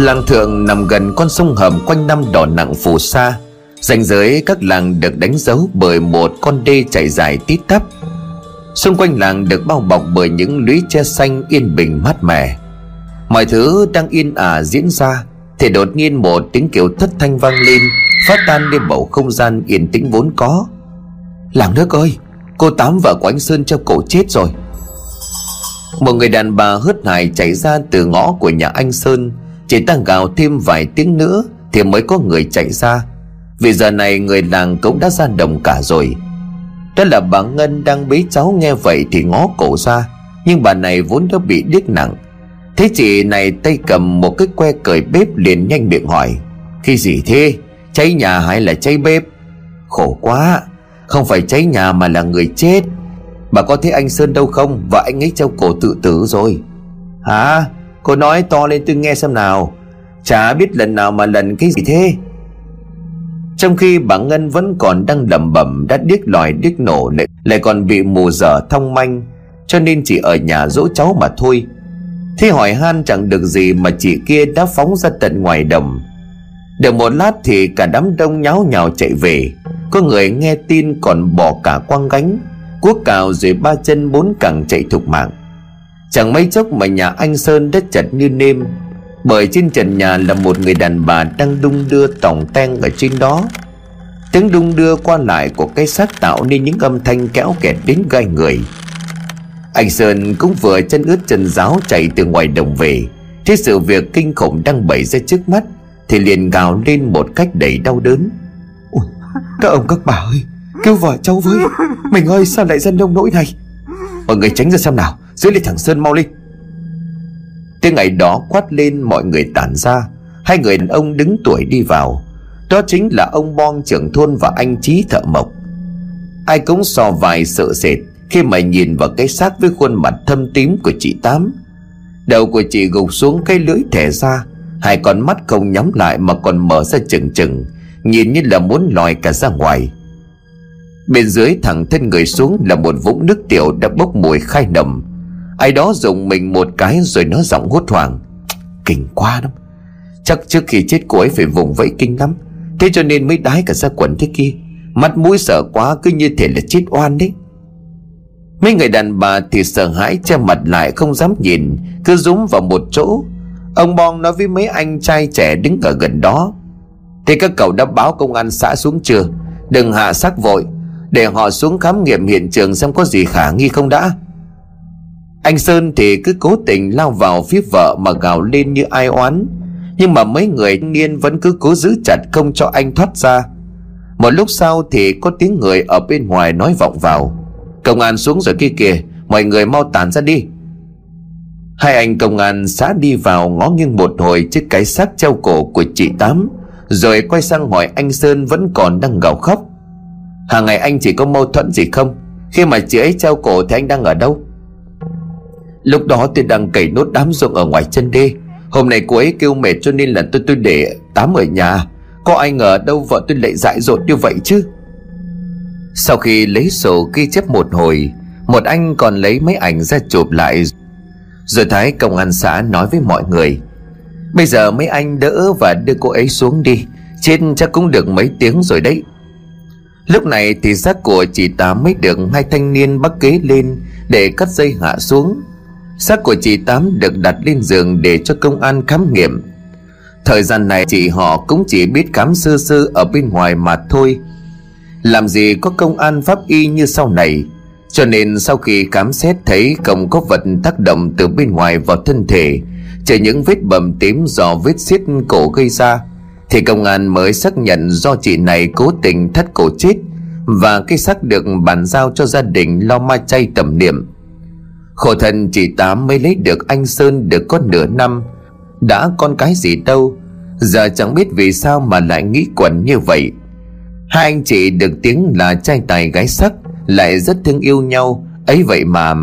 Làng thượng nằm gần con sông hầm quanh năm đỏ nặng phù sa. Ranh giới các làng được đánh dấu bởi một con đê chạy dài tít tắp. Xung quanh làng được bao bọc bởi những lũy tre xanh yên bình mát mẻ. Mọi thứ đang yên ả diễn ra Thì đột nhiên một tiếng kiểu thất thanh vang lên, Phát tan lên bầu không gian yên tĩnh vốn có. Làng nước ơi, Cô Tám vợ của anh Sơn treo cổ chết rồi. Một người đàn bà hớt hải chạy ra từ ngõ của nhà anh Sơn. Chỉ ta gào thêm vài tiếng nữa Thì mới có người chạy ra. Vì giờ này người làng cũng đã ra đồng cả rồi. Đó là bà Ngân đang bế cháu nghe vậy thì ngó cổ ra. Nhưng bà này vốn đã bị điếc nặng. Thế chị này tay cầm một cái que cởi bếp liền nhanh miệng hỏi khi gì thế? Cháy nhà hay là cháy bếp? Khổ quá, Không phải cháy nhà mà là người chết. Bà có thấy anh Sơn đâu không? Và anh ấy treo cổ tự tử rồi. Hả? Cô nói to lên tôi nghe xem nào. Chả biết lần nào mà lần cái gì thế. Trong khi bà Ngân vẫn còn đang lẩm bẩm Đã điếc lòi điếc nổ lại, lại còn bị mù dở thông manh Cho nên chỉ ở nhà dỗ cháu mà thôi. Thế hỏi han chẳng được gì Mà chị kia đã phóng ra tận ngoài đồng. Được một lát thì cả đám đông nháo nhào chạy về. Có người nghe tin còn bỏ cả quang gánh Cuốc cào rồi ba chân bốn cẳng chạy thục mạng. Chẳng mấy chốc mà nhà anh Sơn đất chật như nêm Bởi trên trần nhà là một người đàn bà đang đung đưa tỏng ten ở trên đó. Tiếng đung đưa qua lại của cái xác tạo nên những âm thanh kéo kẹt đến gai người. Anh Sơn cũng vừa chân ướt chân giáo chạy từ ngoài đồng về Thế sự việc kinh khủng đang bày ra trước mắt thì liền gào lên một cách đầy đau đớn. Ôi, các ông các bà ơi Cứu vợ cháu với. Mình ơi sao lại dân đông nỗi này? Mọi người tránh ra xem nào Giữ lấy thằng Sơn mau lên Tiếng ngày đó quát lên mọi người tản ra. Hai người đàn ông đứng tuổi đi vào. Đó chính là ông Bon trưởng thôn và anh Trí thợ mộc. Ai cũng so vài sợ sệt Khi mà nhìn vào cái xác với khuôn mặt thâm tím của chị Tám. Đầu của chị gục xuống cái lưỡi thẻ ra. Hai con mắt không nhắm lại mà còn mở ra chừng chừng, Nhìn như là muốn lòi cả ra ngoài. Bên dưới thẳng thân người xuống là một vũng nước tiểu đã bốc mùi khai nồng Ai đó dùng mình một cái rồi nó giọng hốt hoảng. Kinh quá lắm. Chắc trước khi chết cô ấy phải vùng vẫy kinh lắm. Thế cho nên mới đái cả ra quần thế kia. Mắt mũi sợ quá cứ như thể là chết oan đấy. Mấy người đàn bà thì sợ hãi che mặt lại không dám nhìn, Cứ rúm vào một chỗ. Ông Bon nói với mấy anh trai trẻ đứng ở gần đó. Thì các cậu đã báo công an xã xuống chưa? Đừng hạ xác vội. Để họ xuống khám nghiệm hiện trường xem có gì khả nghi không đã. Anh Sơn thì cứ cố tình lao vào phía vợ mà gào lên như ai oán. Nhưng mà mấy người niên vẫn cứ cố giữ chặt không cho anh thoát ra. Một lúc sau thì có tiếng người ở bên ngoài nói vọng vào. Công an xuống rồi kia kìa, Mọi người mau tản ra đi. Hai anh công an xã đi vào ngó nghiêng một hồi trước cái xác treo cổ của chị Tám, Rồi quay sang hỏi anh Sơn vẫn còn đang gào khóc. Hàng ngày anh chỉ có mâu thuẫn gì không? Khi mà chị ấy treo cổ thì anh đang ở đâu? Lúc đó tôi đang cày nốt đám ruộng ở ngoài chân đê. Hôm nay cô ấy kêu mệt cho nên là tôi tôi để Tám ở nhà. Có ai ngờ đâu vợ tôi lại dại dột như vậy chứ? Sau khi lấy sổ ghi chép một hồi, Một anh còn lấy mấy ảnh ra chụp lại. Rồi Thái công an xã nói với mọi người, Bây giờ mấy anh đỡ và đưa cô ấy xuống đi. Trên chắc cũng được mấy tiếng rồi đấy. Lúc này thì xác của chị Tám mới được hai thanh niên bắt ghế lên Để cắt dây hạ xuống. Xác của chị Tám được đặt lên giường để cho công an khám nghiệm. Thời gian này chị họ cũng chỉ biết khám sơ sơ ở bên ngoài mà thôi. Làm gì có công an pháp y như sau này. Cho nên sau khi khám xét thấy không có vật tác động từ bên ngoài vào thân thể Chỉ những vết bầm tím do vết xiết cổ gây ra, Thì công an mới xác nhận do chị này cố tình thắt cổ chết Và cái xác được bàn giao cho gia đình lo ma chay tầm niệm. Khổ thân chị Tám mới lấy được anh Sơn được có nửa năm. Đã con cái gì đâu, Giờ chẳng biết vì sao mà lại nghĩ quẩn như vậy. Hai anh chị được tiếng là trai tài gái sắc, lại rất thương yêu nhau. Ấy vậy mà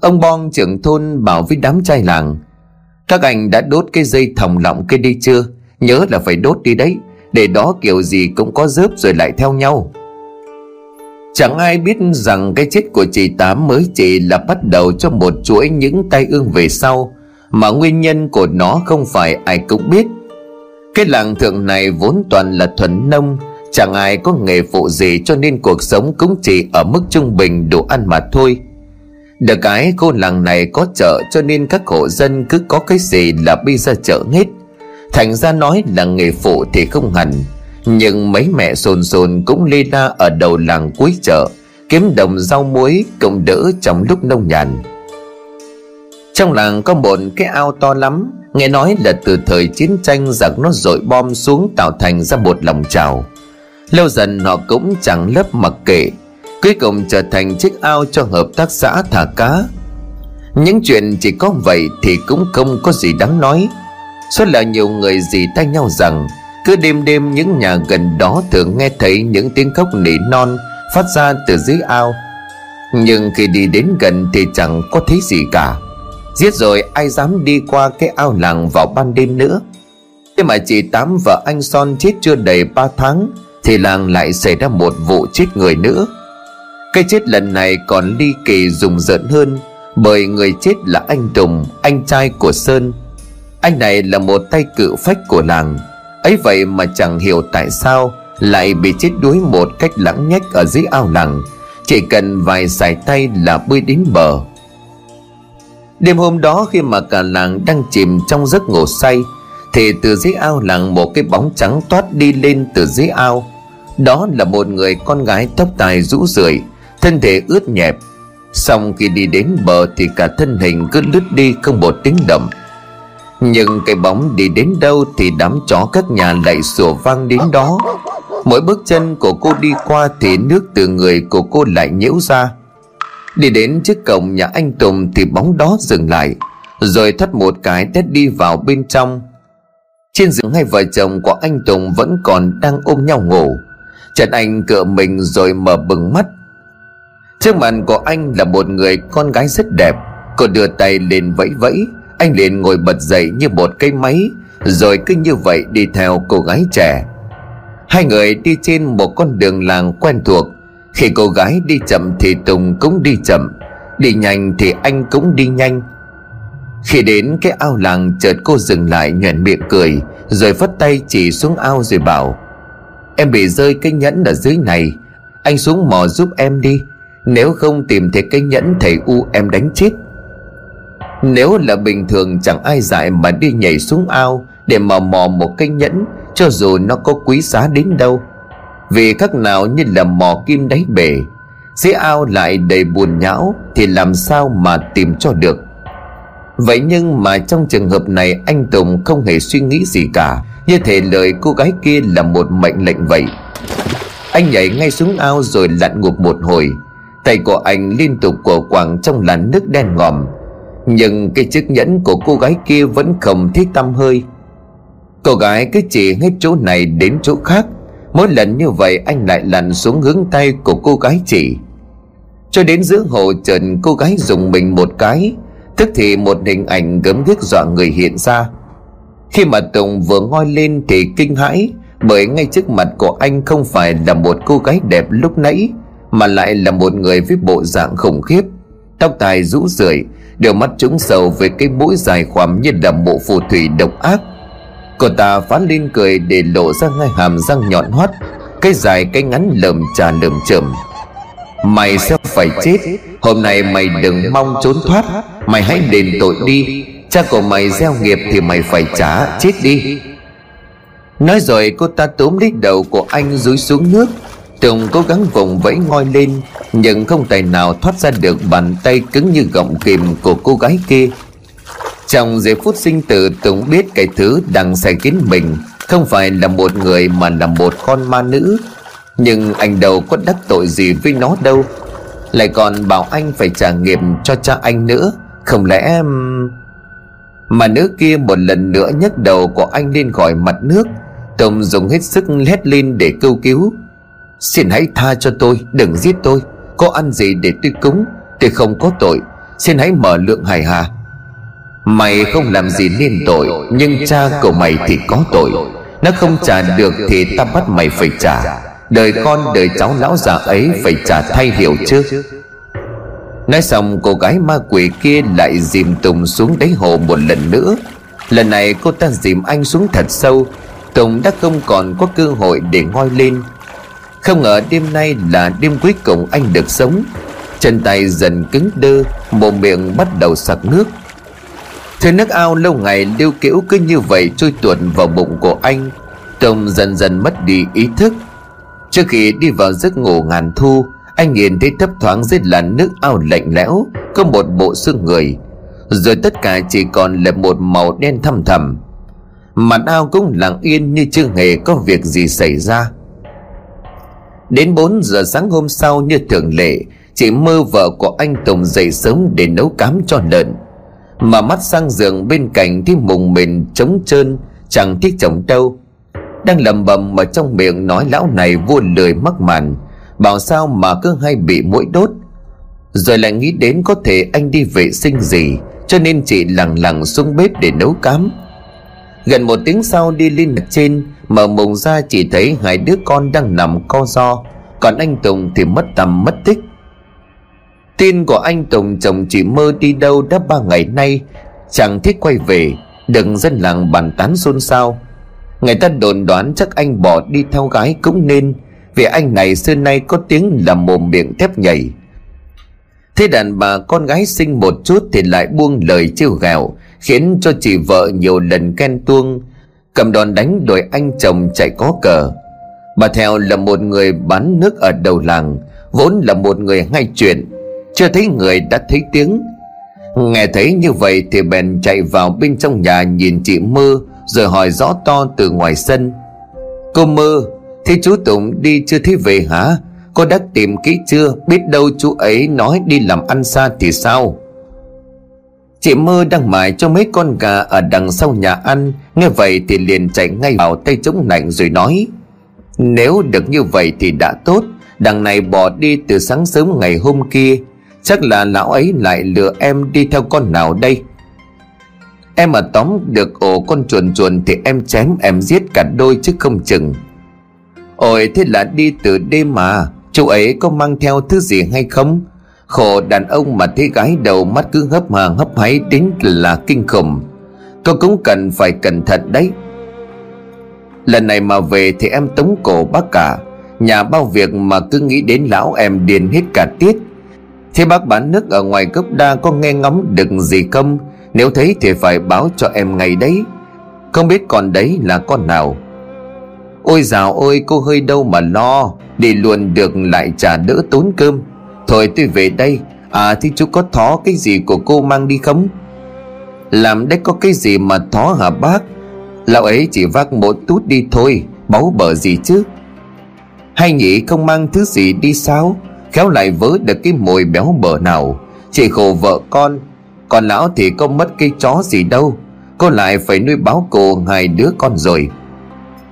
ông bon trưởng thôn bảo với đám trai làng, các anh đã đốt cái dây thòng lọng kia đi chưa? Nhớ là phải đốt đi đấy, để đó kiểu gì cũng có dớp rồi lại theo nhau. Chẳng ai biết rằng cái chết của chị Tám mới chỉ là bắt đầu cho một chuỗi những tai ương về sau, Mà nguyên nhân của nó không phải ai cũng biết. Cái làng thượng này vốn toàn là thuần nông, Chẳng ai có nghề phụ gì cho nên cuộc sống cũng chỉ ở mức trung bình đủ ăn mà thôi. Được cái cô làng này có chợ cho nên các hộ dân cứ có cái gì là đi ra chợ hết. Thành ra nói là nghề phụ thì không hẳn. Nhưng mấy mẹ sồn sồn cũng lê la ở đầu làng cuối chợ, Kiếm đồng rau muối cộng đỡ trong lúc nông nhàn. Trong làng có một cái ao to lắm, Nghe nói là từ thời chiến tranh giặc nó dội bom xuống tạo thành ra một lòng trào. Lâu dần họ cũng chẳng lấp mặc kệ, Cuối cùng trở thành chiếc ao cho hợp tác xã thả cá. Những chuyện chỉ có vậy thì cũng không có gì đáng nói. Suốt là nhiều người dì tay nhau rằng cứ đêm đêm những nhà gần đó thường nghe thấy những tiếng khóc nỉ non Phát ra từ dưới ao. Nhưng khi đi đến gần thì chẳng có thấy gì cả. Giết rồi ai dám đi qua cái ao làng vào ban đêm nữa? Thế mà chị Tám và anh Son chết chưa đầy 3 tháng Thì làng lại xảy ra một vụ chết người nữa. Cái chết lần này còn ly kỳ rùng rợn hơn Bởi người chết là anh Tùng, anh trai của Sơn. Anh này là một tay cự phách của làng ấy vậy mà chẳng hiểu tại sao lại bị chết đuối một cách lãng nhách ở dưới ao làng. Chỉ cần vài sải tay là bơi đến bờ. Đêm hôm đó khi mà cả làng đang chìm trong giấc ngủ say, thì từ dưới ao làng một cái bóng trắng toát đi lên từ dưới ao. Đó là một người con gái tóc tài rũ rượi, thân thể ướt nhẹp. Xong khi đi đến bờ thì cả thân hình cứ lướt đi không một tiếng động nhưng cái bóng đi đến đâu thì đám chó các nhà lại sủa vang đến đó. Mỗi bước chân của cô đi qua thì nước từ người của cô lại nhiễu ra. Đi đến trước cổng nhà anh Tùng thì bóng đó dừng lại, Rồi thắt một cái tét đi vào bên trong. Trên giường hai vợ chồng của anh Tùng vẫn còn đang ôm nhau ngủ. Trần Anh cựa mình rồi mở bừng mắt. Trước mặt của anh là một người con gái rất đẹp, Cô đưa tay lên vẫy vẫy anh liền ngồi bật dậy như một cây máy, Rồi cứ như vậy đi theo cô gái trẻ. Hai người đi trên một con đường làng quen thuộc. Khi cô gái đi chậm thì Tùng cũng đi chậm, Đi nhanh thì anh cũng đi nhanh. Khi đến cái ao làng, chợt cô dừng lại nhoẻn miệng cười, Rồi vất tay chỉ xuống ao rồi bảo, Em bị rơi cái nhẫn ở dưới này, Anh xuống mò giúp em đi. Nếu không tìm thấy cái nhẫn thầy U em đánh chết nếu là bình thường, chẳng ai dại mà đi nhảy xuống ao Để mà mò một cây nhẫn, Cho dù nó có quý giá đến đâu. Vì khác nào như là mò kim đáy bể Dưới ao lại đầy buồn nhão Thì làm sao mà tìm cho được. Vậy nhưng mà trong trường hợp này, Anh Tùng không hề suy nghĩ gì cả. Như thể lời cô gái kia là một mệnh lệnh vậy. Anh nhảy ngay xuống ao rồi lặn ngụp một hồi. Tay của anh liên tục cổ quảng trong làn nước đen ngòm nhưng cái chiếc nhẫn của cô gái kia vẫn không thấy tâm hơi. Cô gái cứ chỉ hết chỗ này đến chỗ khác. Mỗi lần như vậy anh lại lặn xuống hướng tay của cô gái chỉ Cho đến giữa hồ trần, cô gái dùng mình một cái. Tức thì một hình ảnh gớm ghiếc dọa người hiện ra. Khi mà Tùng vừa ngoi lên thì kinh hãi, Bởi ngay trước mặt của anh không phải là một cô gái đẹp lúc nãy, Mà lại là một người với bộ dạng khủng khiếp. Tóc tai rũ rượi Đôi mắt trũng sầu với cái mũi dài khoằm như là mộ phù thủy độc ác. Cô ta phá lên cười để lộ ra ngay hàm răng nhọn hoắt, Cái dài cái ngắn lởm trà lởm chởm. Mày sẽ phải chết, Hôm nay mày đừng mong trốn thoát, Mày hãy đền tội đi, Cha của mày gieo nghiệp thì mày phải trả, Chết đi. Nói rồi cô ta túm lấy đầu của anh rúi xuống nước Tùng cố gắng vùng vẫy ngoi lên, Nhưng không tài nào thoát ra được bàn tay cứng như gọng kìm của cô gái kia. Trong giây phút sinh tử Tùng biết cái thứ đang xài khiến mình Không phải là một người mà là một con ma nữ. Nhưng anh đâu có đắc tội gì với nó đâu. Lại còn bảo anh phải trả nghiệp cho cha anh nữa. Không lẽ... Mà nữ kia một lần nữa nhấc đầu của anh lên khỏi mặt nước. Tùng dùng hết sức hét lên để kêu cứu. Xin hãy tha cho tôi, Đừng giết tôi. Có ăn gì để tôi cúng? Tôi không có tội. Xin hãy mở lượng hài hà. Mày không làm gì nên tội, Nhưng cha của mày thì có tội. Nó không trả được thì ta bắt mày phải trả. Đời con, đời cháu lão già ấy Phải trả thay hiểu chứ? Nói xong, cô gái ma quỷ kia lại dìm Tùng xuống đáy hồ một lần nữa. Lần này cô ta dìm anh xuống thật sâu. Tùng đã không còn có cơ hội để ngoi lên. Không ngờ đêm nay là đêm cuối cùng anh được sống. Chân tay dần cứng đơ Mồm miệng bắt đầu sặc nước. Thứ nước ao lâu ngày lưu kiểu cứ như vậy trôi tuột vào bụng của anh. Tùng dần dần mất đi ý thức. Trước khi đi vào giấc ngủ ngàn thu, Anh nhìn thấy thấp thoáng dưới làn nước ao lạnh lẽo, Có một bộ xương người. Rồi tất cả chỉ còn là một màu đen thăm thầm Mặt ao cũng lặng yên như chưa hề có việc gì xảy ra. Đến 4 giờ sáng hôm sau như thường lệ, Chị mơ vợ của anh Tùng dậy sớm để nấu cám cho lợn. Mà mắt sang giường bên cạnh thì mùng mình trống trơn, Chẳng thích chồng đâu. Đang lầm bầm mà trong miệng nói lão này vô lười mắc màn, Bảo sao mà cứ hay bị mũi đốt. Rồi lại nghĩ đến có thể anh đi vệ sinh gì, Cho nên chị lặng lặng xuống bếp để nấu cám. Gần một tiếng sau đi lên trên, Mở mùng ra chỉ thấy hai đứa con đang nằm co do Còn anh Tùng thì mất tầm mất tích. Tin của anh Tùng chồng chị mơ đi đâu đã ba ngày nay, Chẳng thích quay về. Đừng dân làng bàn tán xôn xao. Người ta đồn đoán chắc anh bỏ đi theo gái cũng nên, Vì anh này xưa nay có tiếng là mồm miệng thép nhảy. Thế đàn bà con gái sinh một chút thì lại buông lời trêu ghẹo. Khiến cho chị vợ nhiều lần ghen tuông. Cầm đòn đánh đuổi anh chồng chạy có cờ. Bà Theo là một người bán nước ở đầu làng, Vốn là một người hay chuyện, Chưa thấy người đã thấy tiếng. Nghe thấy như vậy thì bèn chạy vào bên trong nhà nhìn chị Mơ, Rồi hỏi rõ to từ ngoài sân. Cô Mơ, Thế chú Tùng đi chưa thấy về hả? Cô đã tìm kỹ chưa? Biết đâu chú ấy nói đi làm ăn xa thì sao? Chị Mơ đang mải cho mấy con gà ở đằng sau nhà ăn. Nghe vậy thì liền chạy ngay vào tay chống lạnh rồi nói, Nếu được như vậy thì đã tốt. Đằng này bỏ đi từ sáng sớm ngày hôm kia. Chắc là lão ấy lại lừa em đi theo con nào đây? Em mà tóm được ổ con chuồn chuồn Thì em chém em giết cả đôi chứ không chừng. Ôi, thế là đi từ đêm mà. Chú ấy có mang theo thứ gì hay không? Khổ đàn ông mà thấy gái đầu mắt cứ hấp hàng hấp háy đến là kinh khủng. Cô cũng cần phải cẩn thận đấy. Lần này mà về thì em tống cổ bác cả. Nhà bao việc mà cứ nghĩ đến lão em điền hết cả tiết. Thế bác bán nước ở ngoài gốc đa có nghe ngóng được gì không? Nếu thấy thì phải báo cho em ngay đấy. Không biết còn đấy là con nào. Ôi dào ôi, cô hơi đâu mà lo. Đi luôn được lại trả đỡ tốn cơm. Thôi tôi về đây. À thì chú có thó cái gì của cô mang đi không? Làm đấy có cái gì mà thó hả bác? Lão ấy chỉ vác một tút đi thôi, Báu bở gì chứ? Hay nhỉ, không mang thứ gì đi sao? Khéo lại vớ được cái mồi béo bở nào. Chỉ khổ vợ con, Còn lão thì có mất cái chó gì đâu. Cô lại phải nuôi báo cô hai đứa con rồi.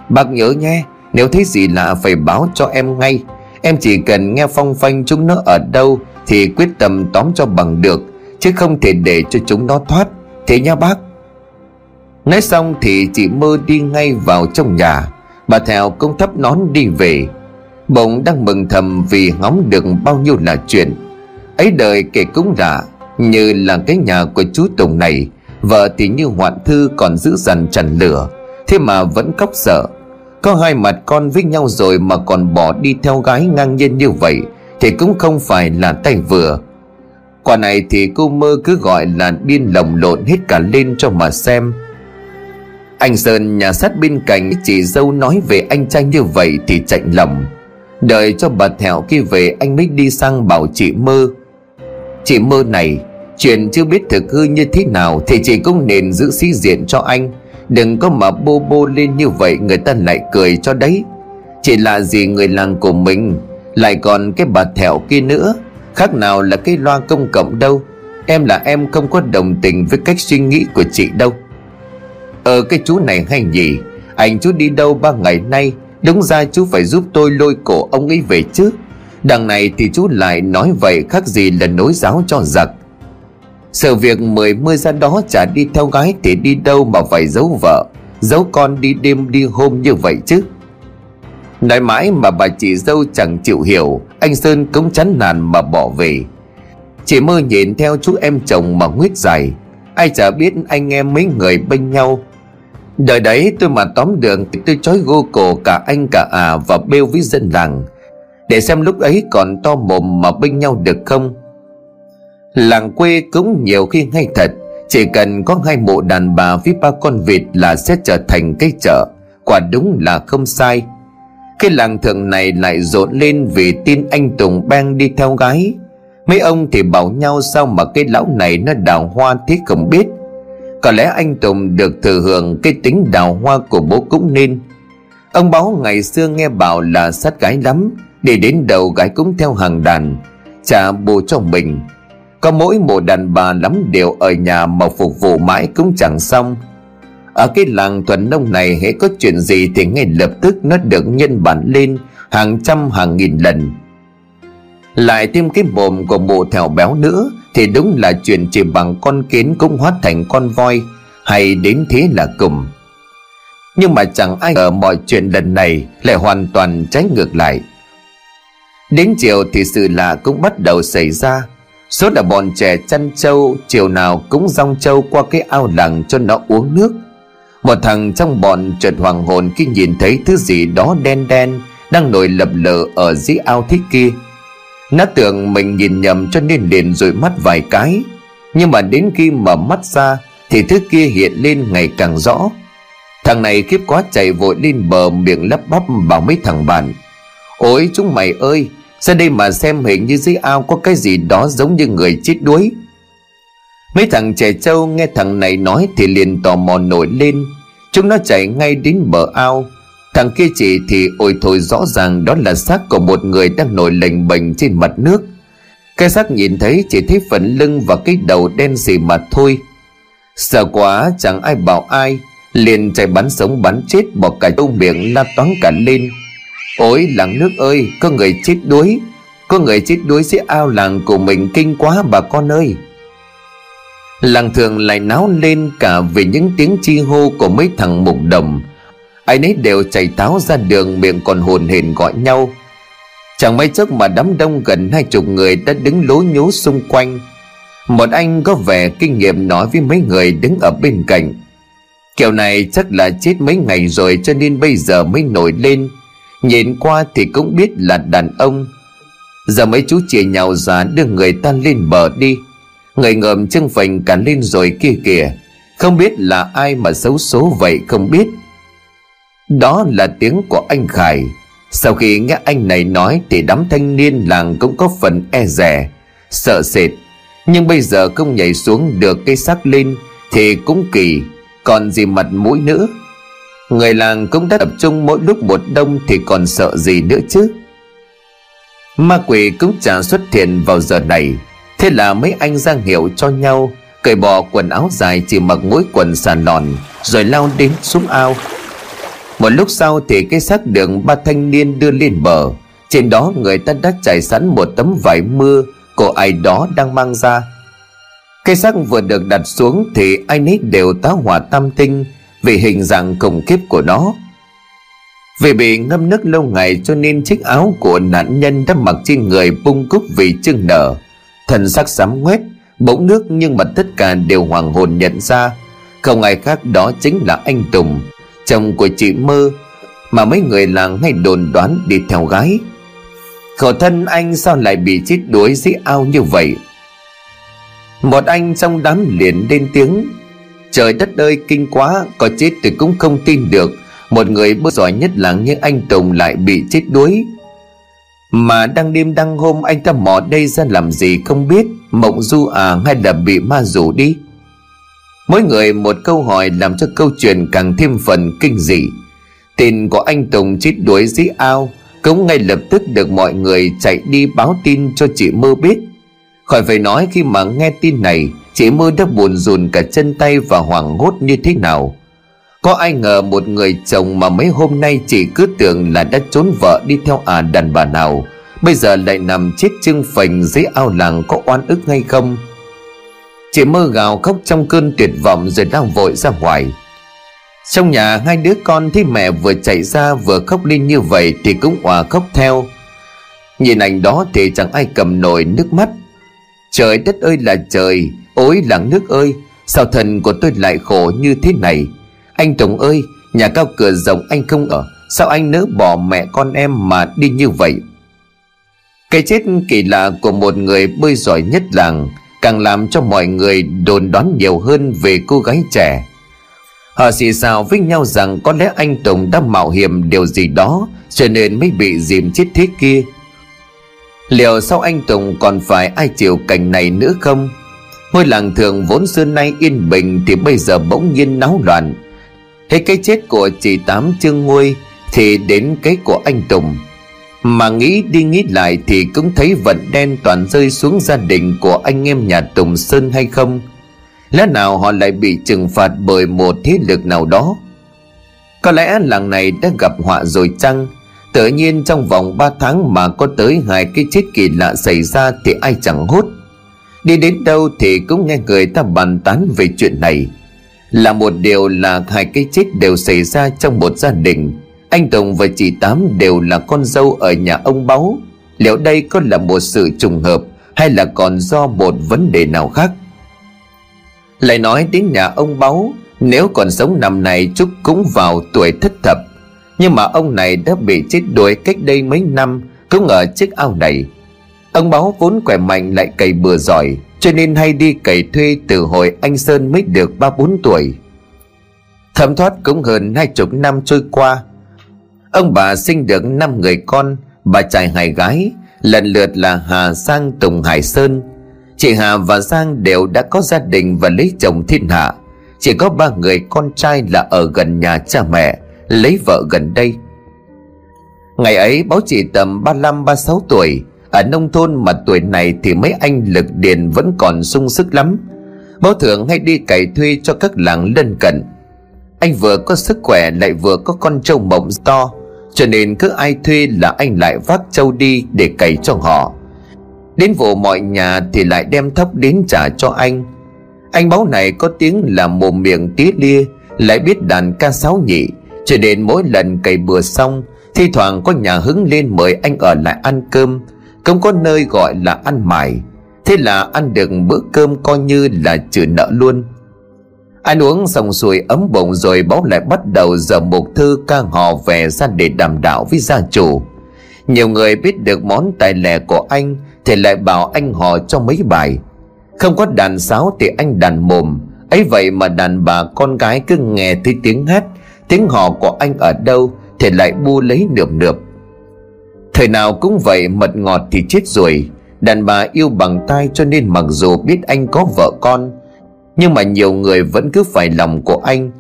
Bác nhớ nhé, Nếu thấy gì lạ phải báo cho em ngay. Em chỉ cần nghe phong phanh chúng nó ở đâu Thì quyết tâm tóm cho bằng được, Chứ không thể để cho chúng nó thoát. Thế nha bác. Nói xong thì chị mơ đi ngay vào trong nhà. Bà Thèo cũng thấp nón đi về. Bỗng đang mừng thầm vì ngóng được bao nhiêu là chuyện. Ấy đời kể cũng đã Như là cái nhà của chú Tùng này. Vợ thì như hoạn thư còn giữ dằn trần lửa, Thế mà vẫn khóc sợ có hai mặt con với nhau rồi mà còn bỏ đi theo gái ngang nhiên như vậy, Thì cũng không phải là tay vừa. Quả này thì cô mơ cứ gọi là điên lồng lộn hết cả lên cho mà xem. Anh Sơn, nhà sát bên cạnh, chị dâu nói về anh trai như vậy thì chạnh lòng. Đợi cho bà Thẹo kia về, anh mới đi sang bảo chị mơ. Chị mơ này, Chuyện chưa biết thực hư như thế nào Thì chị cũng nên giữ sĩ diện cho anh. Đừng có mà bô bô lên như vậy, Người ta lại cười cho đấy. Chỉ là gì người làng của mình, Lại còn cái bà thẹo kia nữa. Khác nào là cái loa công cộng đâu. Em là em không có đồng tình Với cách suy nghĩ của chị đâu. Ờ cái chú này hay nhỉ? Anh chú đi đâu ba ngày nay? Đúng ra chú phải giúp tôi lôi cổ ông ấy về chứ. Đằng này thì chú lại nói vậy, Khác gì là nối giáo cho giặc sự việc mười mươi ra đó chả đi theo gái thì đi đâu mà phải giấu vợ. Giấu con đi đêm đi hôm như vậy chứ. Nói mãi mà bà chị dâu chẳng chịu hiểu, Anh Sơn cũng chán nản mà bỏ về. Chị mơ nhìn theo chú em chồng mà nguyết dài. Ai chả biết anh em mấy người bên nhau. Đời đấy tôi mà tóm được thì tôi chói gô cổ cả anh cả à và bêu với dân làng. Để xem lúc ấy còn to mồm mà bên nhau được không. Làng quê cũng nhiều khi ngay thật. Chỉ cần có hai mộ đàn bà với ba con vịt là sẽ trở thành cái chợ. Quả đúng là không sai. Cái làng thượng này lại rộn lên vì tin anh Tùng bang đi theo gái. Mấy ông thì bảo nhau sao mà cái lão này nó đào hoa thế không biết. Có lẽ anh Tùng được thừa hưởng cái tính đào hoa của bố cũng nên. Ông báo ngày xưa nghe bảo là sát gái lắm, Để đến đầu gái cũng theo hàng đàn, Trả bù cho mình. Có mỗi một đàn bà lắm đều ở nhà mà phục vụ mãi cũng chẳng xong. Ở cái làng thuần nông này hễ có chuyện gì thì ngay lập tức nó được nhân bản lên hàng trăm, hàng nghìn lần. Lại thêm cái mồm của bộ thèo béo nữa Thì đúng là chuyện chỉ bằng con kiến cũng hóa thành con voi, Hay đến thế là cùng. Nhưng mà chẳng ai ngờ mọi chuyện lần này Lại hoàn toàn trái ngược lại. Đến chiều thì sự lạ cũng bắt đầu xảy ra. Số là bọn trẻ chăn trâu, Chiều nào cũng rong trâu qua cái ao làng cho nó uống nước. Một thằng trong bọn chợt hoàng hồn khi nhìn thấy thứ gì đó đen đen Đang nổi lập lờ ở dưới ao thế kia. Nó tưởng mình nhìn nhầm cho nên liền rồi mắt vài cái. Nhưng mà đến khi mở mắt ra Thì thứ kia hiện lên ngày càng rõ. Thằng này kiếp quá chạy vội lên bờ miệng lắp bắp bảo mấy thằng bạn. Ôi chúng mày ơi ra đây mà xem hình như dưới ao có cái gì đó giống như người chết đuối. Mấy thằng trẻ trâu nghe thằng này nói thì liền tò mò nổi lên. Chúng nó chạy ngay đến bờ ao. Thằng kia chỉ thì ôi thôi rõ ràng đó là xác của một người đang nổi lềnh bềnh trên mặt nước. Cái xác nhìn thấy chỉ thấy phần lưng và cái đầu đen xì mà thôi. Sợ quá, chẳng ai bảo ai. Liền chạy bắn sống bắn chết, bỏ cả tung miệng la toán cả lên. Ôi làng nước ơi, có người chết đuối. Có người chết đuối dưới ao làng của mình kinh quá bà con ơi. Làng thường lại náo lên cả vì những tiếng chi hô của mấy thằng mục đồng. Ai nấy đều chạy táo ra đường, miệng còn hồn hển gọi nhau. Chẳng mấy chốc mà đám đông gần hai chục người đã đứng lố nhố xung quanh. Một anh có vẻ kinh nghiệm nói với mấy người đứng ở bên cạnh. Kiểu này chắc là chết mấy ngày rồi cho nên bây giờ mới nổi lên nhìn qua thì cũng biết là đàn ông. Giờ mấy chú chìa nhau ra đưa người ta lên bờ đi. Người ngợm chân phành cả lên rồi kia kìa. Không biết là ai mà xấu số vậy không biết. Đó là tiếng của anh Khải. Sau khi nghe anh này nói Thì đám thanh niên làng cũng có phần e rẻ Sợ sệt. Nhưng bây giờ không nhảy xuống được cây xác lên Thì cũng kỳ. Còn gì mặt mũi nữa? Người làng cũng đã tập trung mỗi lúc một đông Thì còn sợ gì nữa chứ? Ma quỷ cũng chẳng xuất hiện vào giờ này. Thế là mấy anh giang hiệu cho nhau, Cởi bỏ quần áo dài chỉ mặc mỗi quần sàn lòn, Rồi lao đến xuống ao. Một lúc sau thì cái xác đường ba thanh niên đưa lên bờ. Trên đó người ta đã trải sẵn một tấm vải mưa Của ai đó đang mang ra. Cây xác vừa được đặt xuống Thì ai nấy đều tá hỏa tam tinh vì hình dạng khủng khiếp của nó. Vì bị ngâm nước lâu ngày Cho nên chiếc áo của nạn nhân đã mặc trên người bung cúc vì chưng nở. Thần sắc sám quét Bỗng nước nhưng mà tất cả đều hoàng hồn nhận ra. Không ai khác đó chính là anh Tùng, chồng của chị mơ, mà mấy người làng hay đồn đoán đi theo gái. Khổ thân anh sao lại bị chết đuối dưới ao như vậy? Một anh trong đám liền lên tiếng trời đất ơi, kinh quá, có chết thì cũng không tin được. Một người bước giỏi nhất làng như anh tùng lại bị chết đuối. Mà đang đêm đang hôm, anh ta mò đây ra làm gì không biết. Mộng du à hay là bị ma rủ đi. Mỗi người một câu hỏi làm cho câu chuyện càng thêm phần kinh dị. Tin của anh Tùng chết đuối dưới ao, Cũng ngay lập tức được mọi người chạy đi báo tin cho chị Mơ biết. Khỏi phải nói khi mà nghe tin này, Chị Mơ đã buồn rùn cả chân tay và hoảng hốt như thế nào. Có ai ngờ một người chồng mà mấy hôm nay chị cứ tưởng là đã trốn vợ đi theo à đàn bà nào, Bây giờ lại nằm chết trưng phành dưới ao làng có oan ức hay không? Chị mơ gào khóc trong cơn tuyệt vọng rồi đang vội ra ngoài. Trong nhà, hai đứa con thấy mẹ vừa chạy ra vừa khóc lên như vậy thì cũng òa khóc theo. Nhìn ảnh đó thì chẳng ai cầm nổi nước mắt. Trời đất ơi là trời, Ôi làng nước ơi, Sao thần của tôi lại khổ như thế này? Anh Tùng ơi, Nhà cao cửa rộng anh không ở, Sao anh nỡ bỏ mẹ con em mà đi như vậy? Cái chết kỳ lạ của một người bơi giỏi nhất làng Càng làm cho mọi người đồn đoán nhiều hơn về cô gái trẻ. Họ xì xào với nhau rằng có lẽ anh Tùng đã mạo hiểm điều gì đó, Cho nên mới bị dìm chết thế kia. Liệu sau anh Tùng còn phải ai chịu cảnh này nữa không? Ngôi làng thường vốn xưa nay yên bình Thì bây giờ bỗng nhiên náo loạn. Hết cái chết của chị Tám Trương Nguôi Thì đến cái của anh Tùng. Mà nghĩ đi nghĩ lại Thì cũng thấy vận đen toàn rơi xuống gia đình Của anh em nhà Tùng Sơn hay không? Lẽ nào họ lại bị trừng phạt Bởi một thế lực nào đó? Có lẽ làng này đã gặp họa rồi chăng? Tự nhiên trong vòng 3 tháng mà có tới hai cái chết kỳ lạ xảy ra thì ai chẳng hốt? Đi đến đâu thì cũng nghe người ta bàn tán về chuyện này. Là một điều là hai cái chết đều xảy ra trong một gia đình. Anh Tùng và chị Tám đều là con dâu ở nhà ông Báu. Liệu đây có là một sự trùng hợp Hay là còn do một vấn đề nào khác? Lại nói đến nhà ông Báu, Nếu còn sống năm này Trúc cũng vào tuổi thất thập. Nhưng mà ông này đã bị chết đuối cách đây mấy năm, Cũng ở chiếc ao này. Ông Báo vốn khỏe mạnh lại cày bừa giỏi, Cho nên hay đi cày thuê từ hồi anh Sơn mới được ba bốn tuổi. Thẩm thoát cũng hơn hai chục năm trôi qua. Ông bà sinh được năm người con, Bà trai hai gái, Lần lượt là Hà Sang, Tùng, Hải Sơn. Chị Hà và Giang đều đã có gia đình và lấy chồng thiên hạ. Chỉ có ba người con trai là ở gần nhà cha mẹ. Lấy vợ gần đây. Ngày ấy, báo chị tầm 35-36 tuổi. Ở nông thôn mà tuổi này thì mấy anh lực điền vẫn còn sung sức lắm. Báo thường hay đi cày thuê cho các làng lân cận. Anh vừa có sức khỏe lại vừa có con trâu mộng to, Cho nên cứ ai thuê là anh lại vác trâu đi để cày cho họ. Đến vụ mọi nhà thì lại đem thóc đến trả cho anh. Anh báo này có tiếng là mồm miệng tía lia, Lại biết đàn ca sáo nhị. Cho nên mỗi lần cày bừa xong, Thi thoảng có nhà hứng lên mời anh ở lại ăn cơm. Không có nơi gọi là ăn mải. Thế là ăn được bữa cơm coi như là trừ nợ luôn. Ăn uống xong xuôi ấm bụng rồi báo lại bắt đầu giờ một thư ca hò về ra để đàm đạo với gia chủ. Nhiều người biết được món tài lẻ của anh Thì lại bảo anh hò cho mấy bài. Không có đàn sáo thì anh đàn mồm. Ấy vậy mà đàn bà con gái cứ nghe thấy tiếng hát Tiếng hò của anh ở đâu Thì lại bu lấy nượm nượp. Thời nào cũng vậy, mật ngọt thì chết rồi. Đàn bà yêu bằng tay cho nên mặc dù biết anh có vợ con, Nhưng mà nhiều người vẫn cứ phải lòng của anh.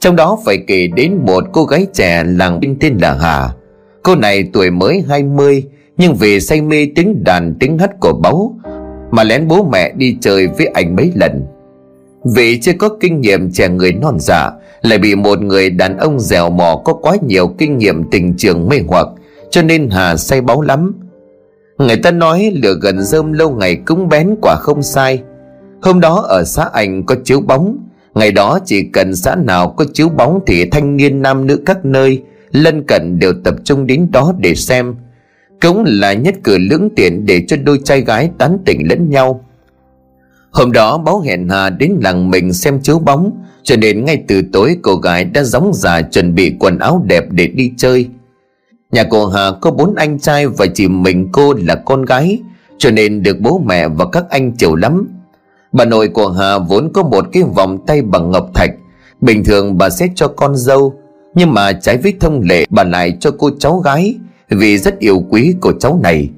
Trong đó phải kể đến một cô gái trẻ làng binh tên là Hà. Cô này tuổi mới 20 Nhưng vì say mê tiếng đàn tiếng hát của báu Mà lén bố mẹ đi chơi với anh mấy lần. Vì chưa có kinh nghiệm trẻ người non dạ lại bị một người đàn ông dẻo mò có quá nhiều kinh nghiệm tình trường mê hoặc, cho nên Hà say báu lắm. Người ta nói lửa gần rơm lâu ngày cúng bén quả không sai. Hôm đó ở xã ảnh có chiếu bóng, Ngày đó chỉ cần xã nào có chiếu bóng Thì thanh niên nam nữ các nơi, Lân cận đều tập trung đến đó để xem. Cũng là nhất cử lưỡng tiện Để cho đôi trai gái tán tỉnh lẫn nhau. Hôm đó báo hẹn Hà đến làng mình xem chiếu bóng cho nên ngay từ tối, cô gái đã gióng già chuẩn bị quần áo đẹp để đi chơi. Nhà cô Hà có bốn anh trai và chỉ mình cô là con gái, Cho nên được bố mẹ và các anh chiều lắm. Bà nội của Hà vốn có một cái vòng tay bằng ngọc thạch. Bình thường bà sẽ cho con dâu, Nhưng mà trái với thông lệ, bà lại cho cô cháu gái, Vì rất yêu quý cô cháu này.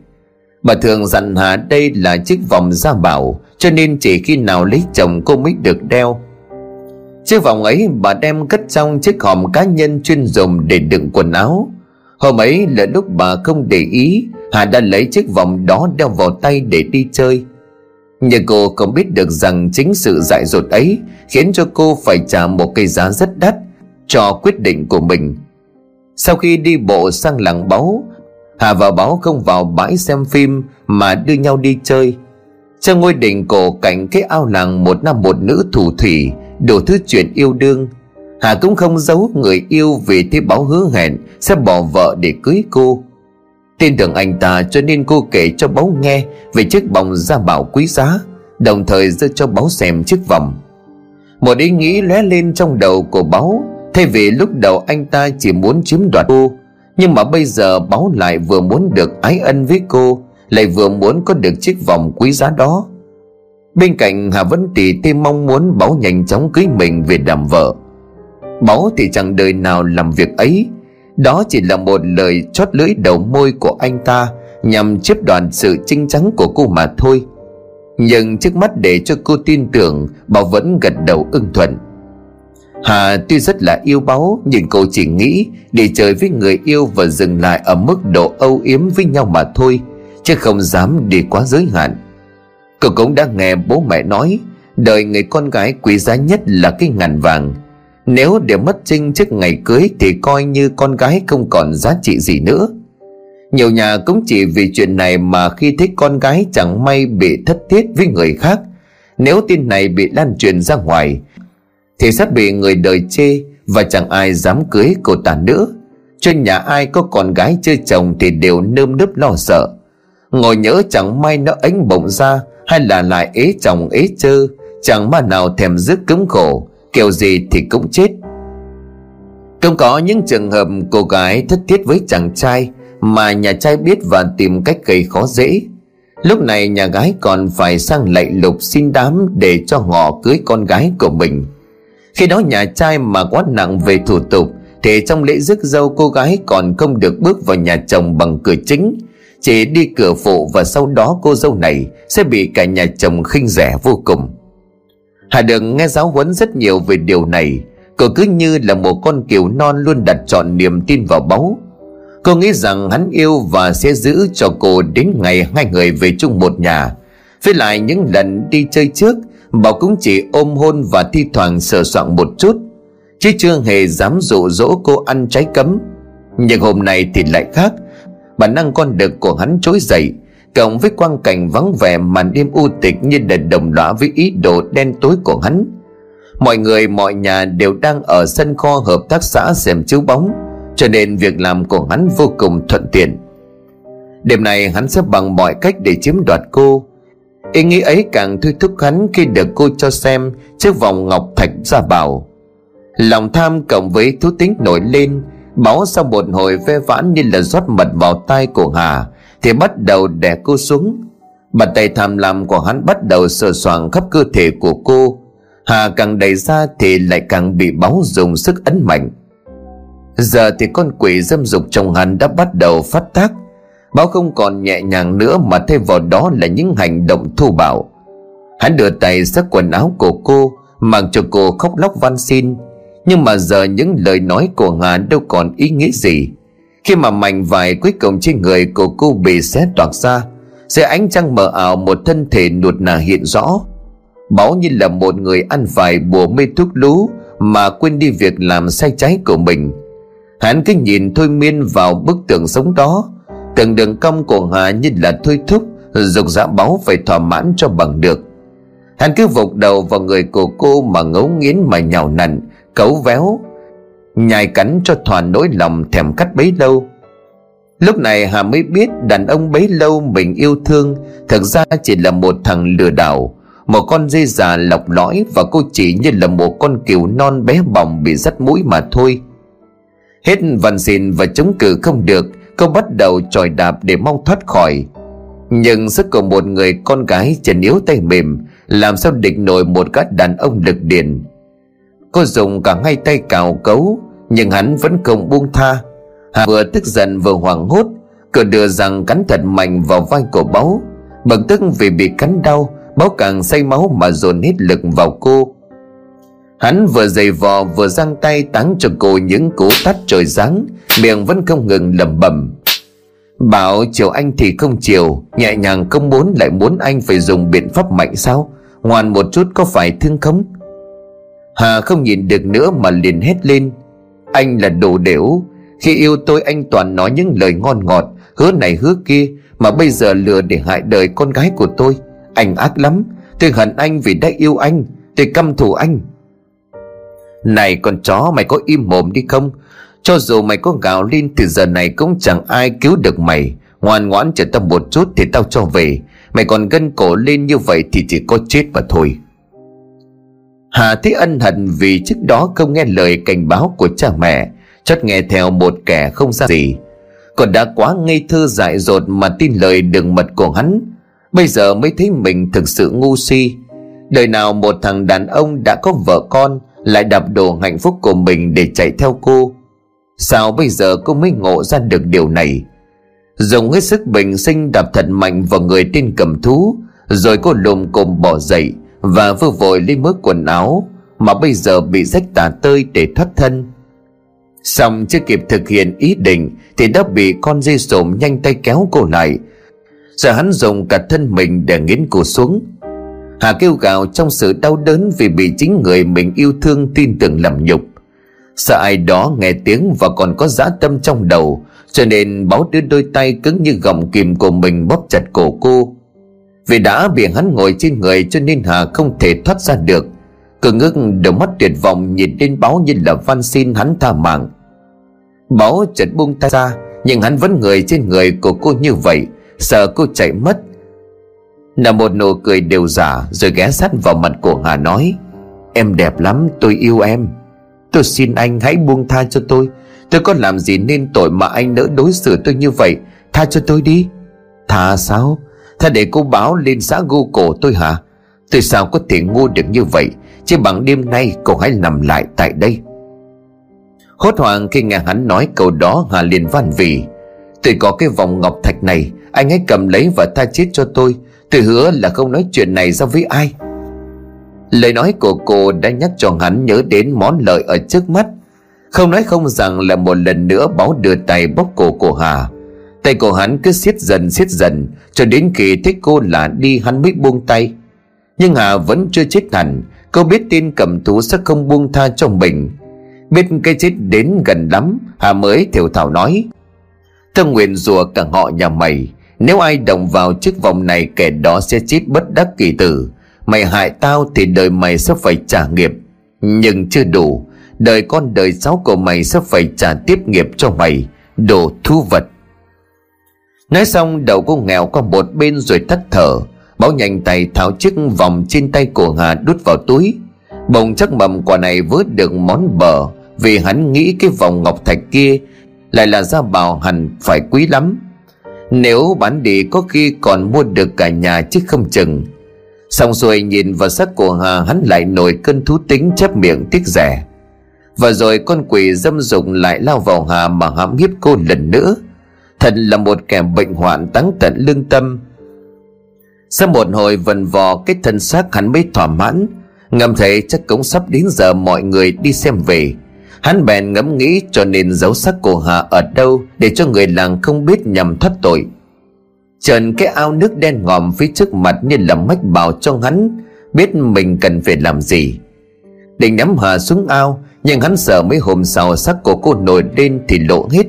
Bà thường dặn Hà đây là chiếc vòng gia bảo, Cho nên chỉ khi nào lấy chồng cô mới được đeo. Chiếc vòng ấy bà đem cất trong chiếc hòm cá nhân chuyên dùng để đựng quần áo. Hôm ấy là lúc bà không để ý, Hà đã lấy chiếc vòng đó đeo vào tay để đi chơi. Nhưng cô không biết được rằng chính sự dại dột ấy Khiến cho cô phải trả một cái giá rất đắt Cho quyết định của mình. Sau khi đi bộ sang làng báu, Hà và Báo không vào bãi xem phim Mà đưa nhau đi chơi. Trong ngôi đỉnh cổ cạnh cái ao làng Một nam một nữ thủ thủy Đủ thứ chuyện yêu đương. Hà cũng không giấu người yêu vì thế báo hứa hẹn Sẽ bỏ vợ để cưới cô. Tin tưởng anh ta cho nên cô kể cho báo nghe Về chiếc vòng gia bảo quý giá Đồng thời đưa cho báo xem chiếc vòng. Một ý nghĩ lóe lên trong đầu của báo, Thay vì lúc đầu anh ta chỉ muốn chiếm đoạt cô Nhưng mà bây giờ báo lại vừa muốn được ái ân với cô Lại vừa muốn có được chiếc vòng quý giá đó. Bên cạnh Hà Vân Tỷ thêm mong muốn Báo nhanh chóng cưới mình về làm vợ. Báo thì chẳng đời nào làm việc ấy. Đó chỉ là một lời chót lưỡi đầu môi của anh ta Nhằm chiếp đoàn sự trinh trắng của cô mà thôi. Nhưng trước mắt để cho cô tin tưởng Bảo vẫn gật đầu ưng thuận. Hà tuy rất là yêu báu Nhưng cô chỉ nghĩ để chơi với người yêu và dừng lại Ở mức độ âu yếm với nhau mà thôi, Chứ không dám đi quá giới hạn. Cô cũng đã nghe bố mẹ nói, Đời người con gái quý giá nhất là cái ngàn vàng. Nếu để mất trinh trước ngày cưới Thì coi như con gái không còn giá trị gì nữa. Nhiều nhà cũng chỉ vì chuyện này Mà khi thấy con gái chẳng may bị thất thiết với người khác, Nếu tin này bị lan truyền ra ngoài, Thì sẽ bị người đời chê Và chẳng ai dám cưới cô ta nữa. Trên nhà ai có con gái chưa chồng Thì đều nơm nớp lo sợ. Ngồi nhớ chẳng may nó ánh bỗng ra hay là lại ế chồng, ế chơ? Chẳng mà nào thèm dứt cấm khổ, kiểu gì thì cũng chết. Không có những trường hợp cô gái thất thiết với chàng trai mà nhà trai biết và tìm cách gây khó dễ. Lúc này nhà gái còn phải sang lạy lục xin đám để cho họ cưới con gái của mình. Khi đó nhà trai mà quá nặng về thủ tục, thì trong lễ rước dâu cô gái còn không được bước vào nhà chồng bằng cửa chính chế đi cửa phụ và sau đó cô dâu này Sẽ bị cả nhà chồng khinh rẻ vô cùng. Hà Đường nghe giáo huấn rất nhiều về điều này. Cô cứ như là một con kiều non luôn đặt trọn niềm tin vào báu. Cô nghĩ rằng hắn yêu và sẽ giữ cho cô đến ngày hai người về chung một nhà. Với lại những lần đi chơi trước Bảo cũng chỉ ôm hôn và thi thoảng sờ soạn một chút. Chứ chưa hề dám dụ dỗ cô ăn trái cấm. Nhưng hôm nay thì lại khác bản năng con đực của hắn trỗi dậy cộng với quang cảnh vắng vẻ màn đêm u tịch như đèn đồng lõa với ý đồ đen tối của hắn. Mọi người, mọi nhà đều đang ở sân kho hợp tác xã xem chiếu bóng, cho nên việc làm của hắn vô cùng thuận tiện. Đêm này hắn sẽ bằng mọi cách để chiếm đoạt cô. Ý nghĩ ấy càng thôi thúc hắn khi được cô cho xem chiếc vòng ngọc thạch ra bảo. Lòng tham cộng với thú tính nổi lên Máu sau một hồi ve vãn như là rót mật vào tay của Hà, Thì bắt đầu đè cô xuống. Bàn tay tham lam của hắn bắt đầu sờ soạng khắp cơ thể của cô. Hà càng đẩy ra thì lại càng bị báo dùng sức ấn mạnh. Giờ thì con quỷ dâm dục trong hắn đã bắt đầu phát tác. Báo không còn nhẹ nhàng nữa mà thay vào đó là những hành động thô bạo. Hắn đưa tay xách quần áo của cô mang cho cô khóc lóc van xin nhưng mà giờ những lời nói của Hà đâu còn ý nghĩa gì. Khi mà mảnh vải cuối cùng trên người của cô bị xé toạc ra, Dưới ánh trăng mờ ảo một thân thể nuột nà hiện rõ. Báo như là một người ăn vài bùa mê thuốc lú Mà quên đi việc làm sai trái của mình. Hắn cứ nhìn thôi miên vào bức tường sống đó. Từng đường cong của Hà như là thôi thúc, Dục dã báo phải thỏa mãn cho bằng được. Hắn cứ vục đầu vào người của cô mà ngấu nghiến mà nhào nặn cấu véo, nhai cắn cho thỏa nỗi lòng thèm cắt bấy lâu. Lúc này hà mới biết đàn ông bấy lâu mình yêu thương thực ra chỉ là một thằng lừa đảo, một con dê già lọc lõi và cô chỉ như là một con cừu non bé bỏng bị dắt mũi mà thôi. Hết vằn xin và chống cự không được, cô bắt đầu tròi đạp để mong thoát khỏi. Nhưng sức của một người con gái trần yếu tay mềm, làm sao địch nổi một gã đàn ông lực điền Cô dùng cả ngay tay cào cấu, Nhưng hắn vẫn không buông tha. Hà vừa tức giận vừa hoảng hốt Cửa đưa rằng cắn thật mạnh vào vai của báu. Bực tức vì bị cắn đau, Báu càng say máu mà dồn hết lực vào cô. Hắn vừa giày vò vừa giang tay táng cho cô những cú tắt trời giáng, Miệng vẫn không ngừng lẩm bẩm. Bảo chiều anh thì không chiều, Nhẹ nhàng không muốn lại muốn anh phải dùng biện pháp mạnh sao? Ngoan một chút có phải thương không? Hà không nhìn được nữa mà liền hét lên. Anh là đồ đểu. Khi yêu tôi, anh toàn nói những lời ngon ngọt, Hứa này hứa kia, Mà bây giờ lừa để hại đời con gái của tôi. Anh ác lắm. Tôi hận anh vì đã yêu anh. Tôi căm thù anh. Này con chó, mày có im mồm đi không? Cho dù mày có gào lên, Từ giờ này cũng chẳng ai cứu được mày. Ngoan ngoãn chờ tao một chút thì tao cho về. Mày còn gân cổ lên như vậy thì chỉ có chết mà thôi. Hà thấy ân hận vì trước đó không nghe lời cảnh báo của cha mẹ Chót nghe theo một kẻ không ra gì. Còn đã quá ngây thơ dại dột mà tin lời đường mật của hắn, Bây giờ mới thấy mình thực sự ngu si. Đời nào một thằng đàn ông đã có vợ con Lại đạp đổ hạnh phúc của mình để chạy theo cô? Sao bây giờ cô mới ngộ ra được điều này? Dùng hết sức bình sinh đạp thật mạnh vào người tên cầm thú, Rồi cô lùm cồm bỏ dậy. Và vừa vội lấy mớ quần áo Mà bây giờ bị rách tả tơi để thoát thân. Xong chưa kịp thực hiện ý định Thì đã bị con dây sồm nhanh tay kéo cô lại. Giờ hắn dùng cả thân mình để nghiến cổ xuống. Hà kêu gào trong sự đau đớn Vì bị chính người mình yêu thương tin tưởng làm nhục. Sợ ai đó nghe tiếng và còn có dã tâm trong đầu, Cho nên báo đưa đôi tay cứng như gọng kìm của mình bóp chặt cổ cô. Vì đã bị hắn ngồi trên người cho nên Hà không thể thoát ra được. Cứ ngước đôi mắt tuyệt vọng nhìn lên báo như là van xin hắn tha mạng. Báo chợt buông tay ra, Nhưng hắn vẫn người trên người của cô như vậy, Sợ cô chạy mất. Là một nụ cười đều giả Rồi ghé sát vào mặt của Hà nói, Em đẹp lắm, tôi yêu em. Tôi xin anh hãy buông tha cho tôi. Tôi có làm gì nên tội mà anh nỡ đối xử tôi như vậy? Tha cho tôi đi. Tha sao? Tha để cô báo lên xã gô cổ tôi hả? Tôi sao có thể ngu được như vậy? Chỉ bằng đêm nay cô hãy nằm lại tại đây. Hốt hoảng khi nghe hắn nói câu đó, Hà liền van vì Tôi có cái vòng ngọc thạch này, Anh hãy cầm lấy và tha chết cho tôi. Tôi hứa là không nói chuyện này ra với ai. Lời nói của cô đã nhắc cho hắn nhớ đến món lợi ở trước mắt. Không nói không rằng là một lần nữa báo đưa tay bóc cổ của Hà. Tay của hắn cứ siết dần siết dần, Cho đến khi thấy cô là đi, hắn mới buông tay. Nhưng Hà vẫn chưa chết hẳn. Cô biết tin cầm thú sẽ không buông tha cho mình. Biết cái chết đến gần lắm, Hà mới thiểu thảo nói. Thân nguyện rùa cả họ nhà mày. Nếu ai động vào chiếc vòng này, Kẻ đó sẽ chết bất đắc kỳ tử. Mày hại tao thì đời mày sẽ phải trả nghiệp. Nhưng chưa đủ. Đời con đời cháu của mày sẽ phải trả tiếp nghiệp cho mày. Đồ thu vật. Nói xong, đầu cô nghèo qua một bên rồi thất thở. Báo nhanh tay tháo chiếc vòng trên tay của Hà đút vào túi. Bồng chắc mầm quả này vớt được món bờ, Vì hắn nghĩ cái vòng ngọc thạch kia Lại là gia bảo hẳn phải quý lắm. Nếu bán đi có khi còn mua được cả nhà chứ không chừng. Xong rồi nhìn vào sắc của Hà, hắn lại nổi cơn thú tính chép miệng tiếc rẻ. Và rồi con quỷ dâm dục lại lao vào Hà mà hãm hiếp cô lần nữa. Thật là một kẻ bệnh hoạn táng tận lương tâm. Sau một hồi vần vò, cái thân xác hắn mới thỏa mãn. Ngầm thấy chắc cũng sắp đến giờ mọi người đi xem về. Hắn bèn ngẫm nghĩ cho nên giấu xác của Hà ở đâu Để cho người làng không biết nhằm thoát tội. Trần cái ao nước đen ngòm phía trước mặt như là mách bảo cho hắn, Biết mình cần phải làm gì. Định nắm Hà xuống ao, Nhưng hắn sợ mấy hôm sau xác của cô nổi lên thì lộ hết.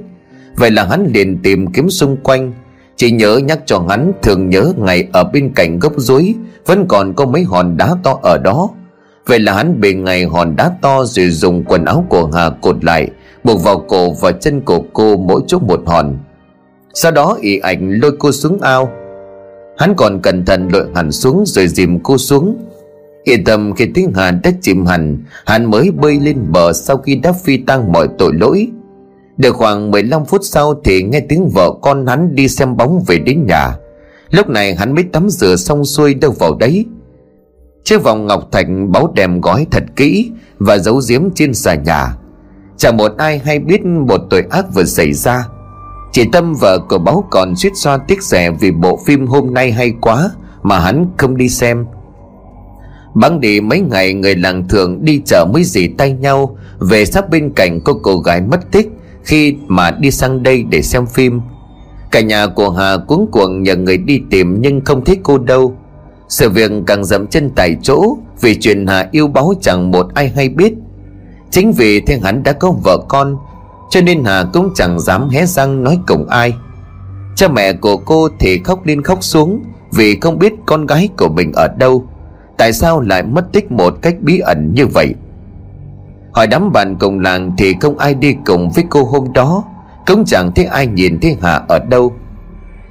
Vậy là hắn liền tìm kiếm xung quanh. Chỉ nhớ nhắc cho hắn thường nhớ ngày ở bên cạnh gốc rối, Vẫn còn có mấy hòn đá to ở đó. Vậy là hắn bề ngày hòn đá to rồi dùng quần áo của Hà cột lại, Buộc vào cổ và chân của cô mỗi chỗ một hòn. Sau đó ị ảnh lôi cô xuống ao. Hắn còn cẩn thận lội hẳn xuống rồi dìm cô xuống. Yên tâm khi tiếng Hà đã chìm hẳn, Hắn mới bơi lên bờ sau khi đã phi tăng mọi tội lỗi. Được khoảng 15 phút sau thì nghe tiếng vợ con hắn đi xem bóng về đến nhà. Lúc này hắn mới tắm rửa xong xuôi đâu vào đấy. Chiếc vòng ngọc thạch báo đèm gói thật kỹ Và giấu giếm trên xà nhà. Chẳng một ai hay biết một tội ác vừa xảy ra. Chị Tâm vợ của báo còn suýt xoa tiếc rẻ Vì bộ phim hôm nay hay quá Mà hắn không đi xem. Bắn đi mấy ngày người làng thường đi chợ mới dì tay nhau, Về sắp bên cạnh cô cô gái mất tích khi mà đi sang đây để xem phim, Cả nhà của Hà cuống cuồng nhờ người đi tìm Nhưng không thấy cô đâu. Sự việc càng dậm chân tại chỗ Vì chuyện Hà yêu báo chẳng một ai hay biết. Chính vì thiên hắn đã có vợ con, cho nên Hà cũng chẳng dám hé răng nói cùng ai. Cha mẹ của cô thì khóc lên khóc xuống Vì không biết con gái của mình ở đâu. Tại sao lại mất tích một cách bí ẩn như vậy? Hỏi đám bạn cùng làng thì không ai đi cùng với cô hôm đó. Cũng chẳng thấy ai nhìn thấy Hà ở đâu.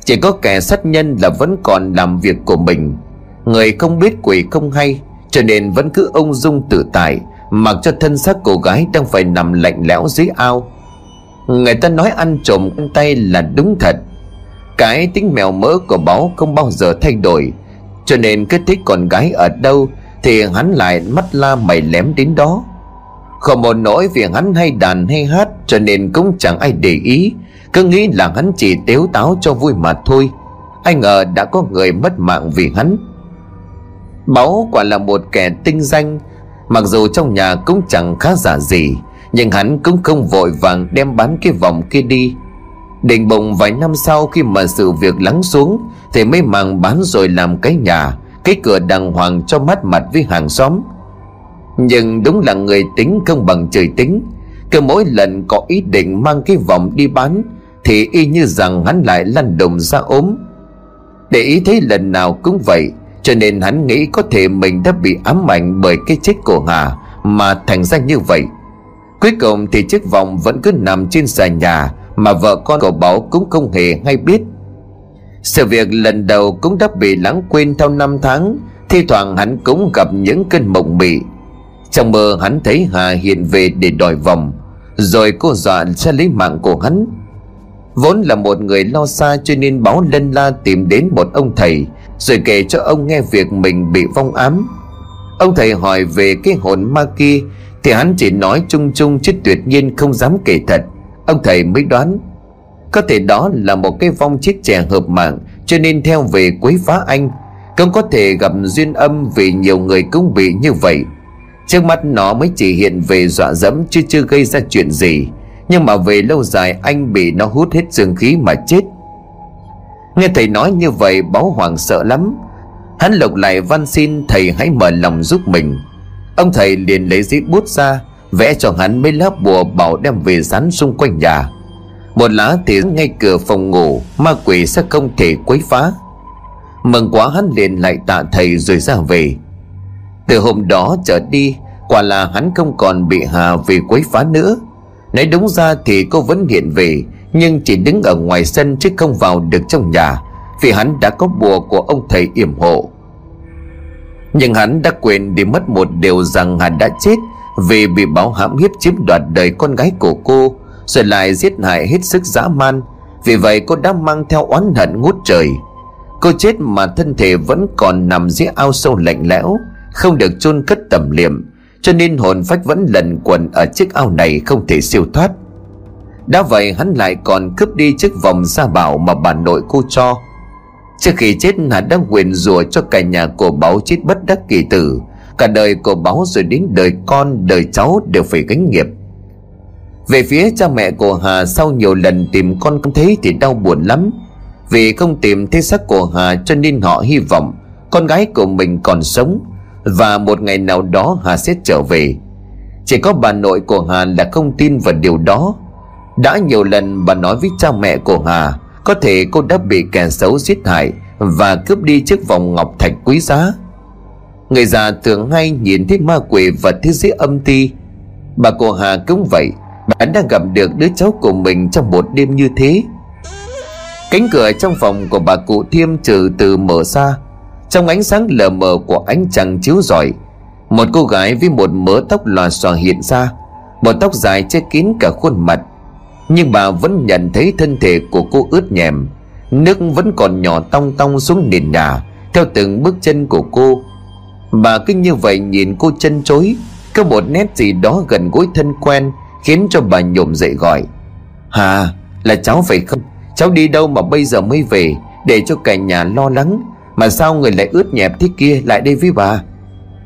Chỉ có kẻ sát nhân là vẫn còn làm việc của mình. Người không biết quỷ không hay, Cho nên vẫn cứ ung dung tự tại, Mặc cho thân xác cô gái đang phải nằm lạnh lẽo dưới ao. Người ta nói ăn trộm tay là đúng thật. Cái tính mèo mỡ của báo không bao giờ thay đổi, Cho nên cứ thích con gái ở đâu Thì hắn lại mắt la mày lém đến đó. Không một nỗi vì hắn hay đàn hay hát, Cho nên cũng chẳng ai để ý. Cứ nghĩ là hắn chỉ tếu táo cho vui mà thôi. Ai ngờ đã có người mất mạng vì hắn. Báu quả là một kẻ tinh danh. Mặc dù trong nhà cũng chẳng khá giả gì, Nhưng hắn cũng không vội vàng đem bán cái vòng kia đi. Định bụng vài năm sau khi mà sự việc lắng xuống, Thì mới màng bán rồi làm cái nhà, Cái cửa đàng hoàng cho mắt mặt với hàng xóm. Nhưng đúng là người tính không bằng trời tính. Cứ mỗi lần có ý định mang cái vòng đi bán, Thì y như rằng hắn lại lăn đùng ra ốm. Để ý thấy lần nào cũng vậy, cho nên hắn nghĩ có thể mình đã bị ám ảnh bởi cái chết của Hà, Mà thành ra như vậy. Cuối cùng thì chiếc vòng vẫn cứ nằm trên sàn nhà, Mà vợ con của Bảo cũng không hề hay biết. Sự việc lần đầu cũng đã bị lãng quên theo năm tháng, Thi thoảng hắn cũng gặp những cơn mộng mị. Trong mơ hắn thấy Hà hiện về để đòi vòng, Rồi cô dọa sẽ lấy mạng của hắn. Vốn là một người lo xa cho nên báo lân la tìm đến một ông thầy, Rồi kể cho ông nghe việc mình bị vong ám. Ông thầy hỏi về cái hồn ma kia, Thì hắn chỉ nói chung chung chứ tuyệt nhiên không dám kể thật. Ông thầy mới đoán, Có thể đó là một cái vong chết trẻ hợp mạng, Cho nên theo về quấy phá anh, Cũng có thể gặp duyên âm vì nhiều người cũng bị như vậy. Trước mắt nó mới chỉ hiện về dọa dẫm chứ chưa gây ra chuyện gì. Nhưng mà về lâu dài anh bị nó hút hết dương khí mà chết. Nghe thầy nói như vậy báo hoàng sợ lắm. Hắn lục lại văn xin, thầy hãy mở lòng giúp mình. Ông thầy liền lấy giấy bút ra, Vẽ cho hắn mấy lá bùa bảo đem về dán xung quanh nhà. Một lá thì ngay cửa phòng ngủ, Ma quỷ sẽ không thể quấy phá. Mừng quá, hắn liền lại tạ thầy rồi ra về. Từ hôm đó trở đi, Quả là hắn không còn bị Hà vì quấy phá nữa. Nói đúng ra thì cô vẫn hiện về, Nhưng chỉ đứng ở ngoài sân chứ không vào được trong nhà, Vì hắn đã có bùa của ông thầy yểm hộ. Nhưng hắn đã quên đi mất một điều rằng hắn đã chết Vì bị báo hãm hiếp chiếm đoạt đời con gái của cô, Rồi lại giết hại hết sức dã man. Vì vậy cô đã mang theo oán hận ngút trời. Cô chết mà thân thể vẫn còn nằm dưới ao sâu lạnh lẽo. Không được chôn cất tầm liệm, cho nên hồn phách vẫn lần quẩn ở chiếc ao này không thể siêu thoát. Đã vậy hắn lại còn cướp đi chiếc vòng gia bảo mà bà nội cô cho. Trước khi chết, hắn đã nguyền rủa cho cả nhà của báu chết bất đắc kỳ tử. Cả đời của báu rồi đến đời con, đời cháu đều phải gánh nghiệp. Về phía cha mẹ của hà sau nhiều lần tìm con không thấy thì đau buồn lắm. Vì không tìm thấy xác của hà cho nên họ hy vọng con gái của mình còn sống và một ngày nào đó Hà sẽ trở về. Chỉ có bà nội của Hà là không tin vào điều đó. Đã nhiều lần bà nói với cha mẹ của Hà, Có thể cô đã bị kẻ xấu giết hại Và cướp đi chiếc vòng ngọc thạch quý giá. Người già thường hay nhìn thấy ma quỷ và thế giới âm ti. Bà của Hà cũng vậy, Bà đã gặp được đứa cháu của mình trong một đêm như thế. Cánh cửa trong phòng của bà cụ Thiêm trừ từ mở ra trong ánh sáng lờ mờ của ánh trăng chiếu rọi, một cô gái với một mớ tóc lòa xòa hiện ra bộ tóc dài che kín cả khuôn mặt. Nhưng bà vẫn nhận thấy thân thể của cô ướt nhèm, nước vẫn còn nhỏ tong tong xuống nền nhà, theo từng bước chân của cô. Bà cứ như vậy nhìn cô chân chối, có một nét gì đó gần gũi thân quen khiến cho bà nhổm dậy gọi. Hà, là cháu phải không? Cháu đi đâu mà bây giờ mới về, để cho cả nhà lo lắng mà sao người lại ướt nhẹp thế kia lại đây với bà?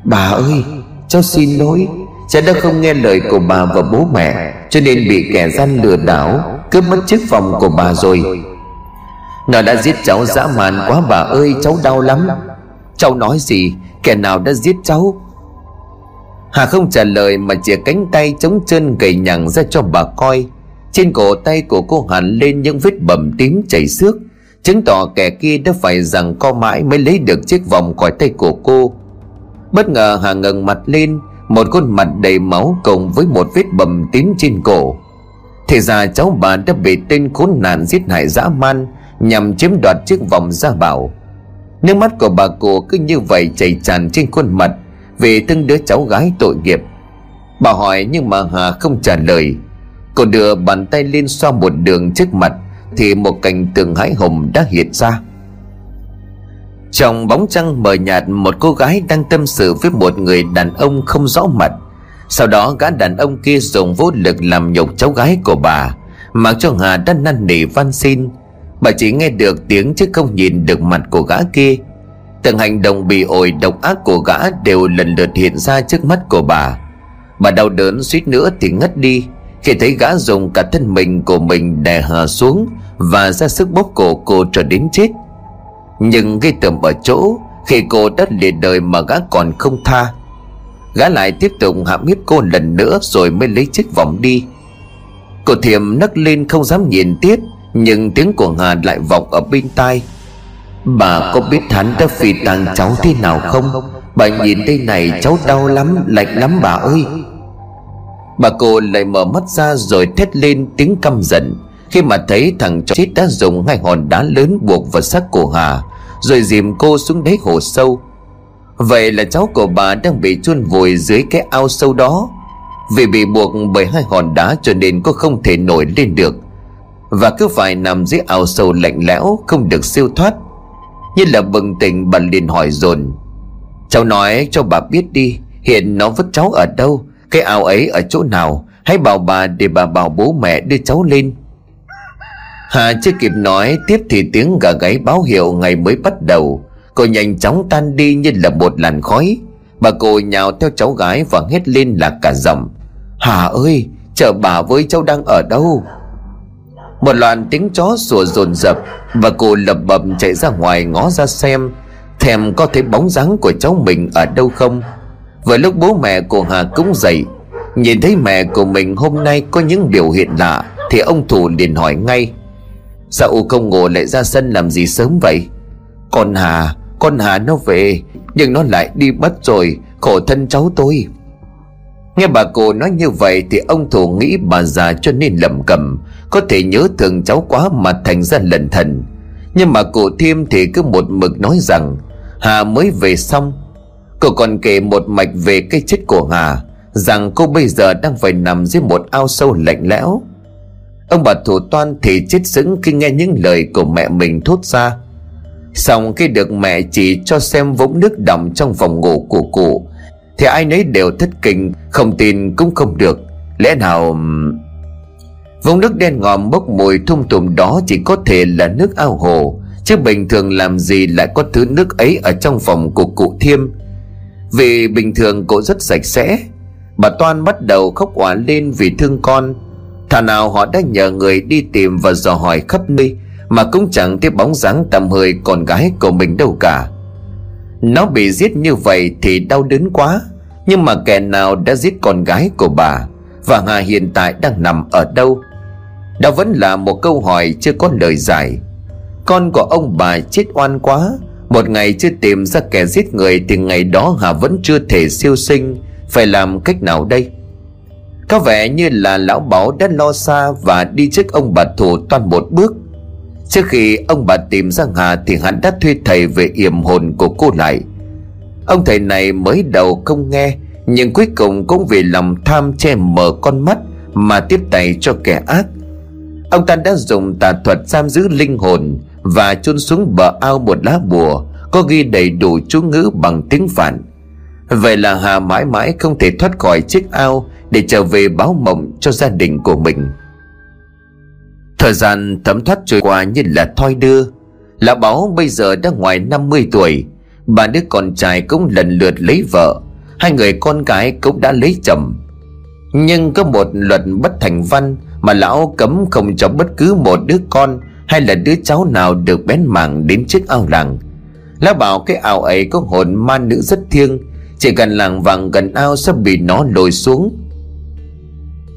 Bà ơi, Cháu xin lỗi. Cháu đã không nghe lời của bà và bố mẹ, Cho nên bị kẻ gian lừa đảo, Cướp mất chiếc vòng của bà rồi. Nó đã giết cháu dã man quá, bà ơi, Cháu đau lắm. Cháu nói gì? Kẻ nào đã giết cháu? Hà không trả lời mà chỉ cánh tay chống chân gầy nhằng ra cho bà coi. Trên cổ tay của cô hẳn lên những vết bầm tím chảy xước chứng tỏ kẻ kia đã phải rằng co mãi mới lấy được chiếc vòng khỏi tay của cô. Bất ngờ hà ngẩng mặt lên, một khuôn mặt đầy máu cùng với một vết bầm tím trên cổ. Thì ra cháu bà đã bị tên khốn nạn giết hại dã man, Nhằm chiếm đoạt chiếc vòng gia bảo. Nước mắt của bà cụ cứ như vậy chảy tràn trên khuôn mặt, Vì từng đứa cháu gái tội nghiệp. Bà hỏi nhưng mà Hà không trả lời. Cô đưa bàn tay lên xoa một đường trước mặt thì một cảnh tượng hãi hùng đã hiện ra. Trong bóng trăng mờ nhạt, Một cô gái đang tâm sự với một người đàn ông không rõ mặt. Sau đó, gã đàn ông kia dùng vô lực làm nhục cháu gái của bà, Mặc cho Hà đã năn nỉ van xin. Bà chỉ nghe được tiếng chứ không nhìn được mặt của gã kia. Từng hành động bị ổi độc ác của gã đều lần lượt hiện ra trước mắt của bà. Bà đau đớn suýt nữa thì ngất đi. Khi thấy gã dùng cả thân mình của mình đè hờ xuống Và ra sức bóp cổ cô cho đến chết. Nhưng gây tầm ở chỗ, Khi cô đã liệt đời mà gã còn không tha, Gã lại tiếp tục hạ hiếp cô lần nữa Rồi mới lấy chiếc vòng đi. Cô thiềm nấc lên không dám nhìn tiếp, Nhưng tiếng của Hà lại vọng ở bên tai. Bà có biết hắn đã phi tàng cháu thế nào không? Bà nhìn đây này, cháu đau lắm, Lạnh lắm bà ơi. Bà cô lại mở mắt ra rồi thét lên tiếng căm giận. Khi mà thấy thằng chó chết đã dùng hai hòn đá lớn buộc vào xác của Hà, Rồi dìm cô xuống đáy hồ sâu. Vậy là cháu của bà đang bị chôn vùi dưới cái ao sâu đó. Vì bị buộc bởi hai hòn đá cho nên cô không thể nổi lên được. Và cứ phải nằm dưới ao sâu lạnh lẽo, không được siêu thoát. Như là bừng tỉnh, bà liền hỏi dồn, Cháu nói cho bà biết đi, Hiện nó vứt cháu ở đâu? Cái ao ấy ở chỗ nào? Hãy bảo bà để bà bảo bố mẹ đưa cháu lên. Hà chưa kịp nói, Tiếp thì tiếng gà gáy báo hiệu ngày mới bắt đầu. Cô nhanh chóng tan đi như là một làn khói. Bà cô nhào theo cháu gái và hét lên là cả giọng. Hà ơi, chờ bà với cháu đang ở đâu? Một loạt tiếng chó sủa dồn dập Và cô lập bập chạy ra ngoài ngó ra xem, Thèm có thấy bóng dáng của cháu mình ở đâu không? Vừa lúc bố mẹ của Hà cũng dậy, Nhìn thấy mẹ của mình hôm nay có những biểu hiện lạ, Thì ông thủ liền hỏi ngay. Dạ Sao không ngủ lại ra sân làm gì sớm vậy? Con Hà Con Hà nó về, Nhưng nó lại đi mất rồi, Khổ thân cháu tôi. Nghe bà cô nói như vậy Thì ông thủ nghĩ bà già cho nên lầm cầm Có thể nhớ thương cháu quá mà thành ra lần thần. Nhưng mà cụ thêm thì cứ một mực nói rằng, Hà mới về xong Cô còn kể một mạch về cái chết của Hà, Rằng cô bây giờ đang phải nằm dưới một ao sâu lạnh lẽo. Ông bà thủ toan thì chết sững khi nghe những lời của mẹ mình thốt ra. Xong khi được mẹ chỉ cho xem vũng nước đọng trong phòng ngủ của cụ, Thì ai nấy đều thất kinh, Không tin cũng không được. Lẽ nào... Vũng nước đen ngòm bốc mùi thum tùm đó chỉ có thể là nước ao hồ, Chứ bình thường làm gì lại có thứ nước ấy ở trong phòng của cụ Thiêm? Vì bình thường cô rất sạch sẽ, Bà Toan bắt đầu khóc òa lên vì thương con. Thà nào họ đã nhờ người đi tìm và dò hỏi khắp nơi, Mà cũng chẳng thấy bóng dáng tầm hơi con gái của mình đâu cả. Nó bị giết như vậy thì đau đớn quá, Nhưng mà kẻ nào đã giết con gái của bà? Và Hà hiện tại đang nằm ở đâu? Đó vẫn là một câu hỏi chưa có lời giải. Con của ông bà chết oan quá một ngày chưa tìm ra kẻ giết người Thì ngày đó Hà vẫn chưa thể siêu sinh. Phải làm cách nào đây? Có vẻ như là lão báo đã lo xa Và đi trước ông bà thủ toàn một bước. Trước khi ông bà tìm ra Hà Thì hắn đã thuê thầy về yểm hồn của cô lại. Ông thầy này mới đầu không nghe, Nhưng cuối cùng cũng vì lòng tham che mở con mắt Mà tiếp tay cho kẻ ác. Ông ta đã dùng tà thuật giam giữ linh hồn và chôn xuống bờ ao một lá bùa, có ghi đầy đủ chú ngữ bằng tiếng phản vậy là hà mãi mãi không thể thoát khỏi chiếc ao để trở về báo mộng cho gia đình của mình. Thời gian thấm thoát trôi qua như là thoi đưa. Lão báo bây giờ đã ngoài 50 tuổi ba đứa con trai cũng lần lượt lấy vợ, hai người con gái cũng đã lấy chồng. Nhưng có một luật bất thành văn mà lão cấm không cho bất cứ một đứa con hay là đứa cháu nào được bén mảng đến chiếc ao làng. Lão bảo cái ao ấy có hồn ma nữ rất thiêng, chỉ cần làng vàng gần ao sẽ bị nó lôi xuống.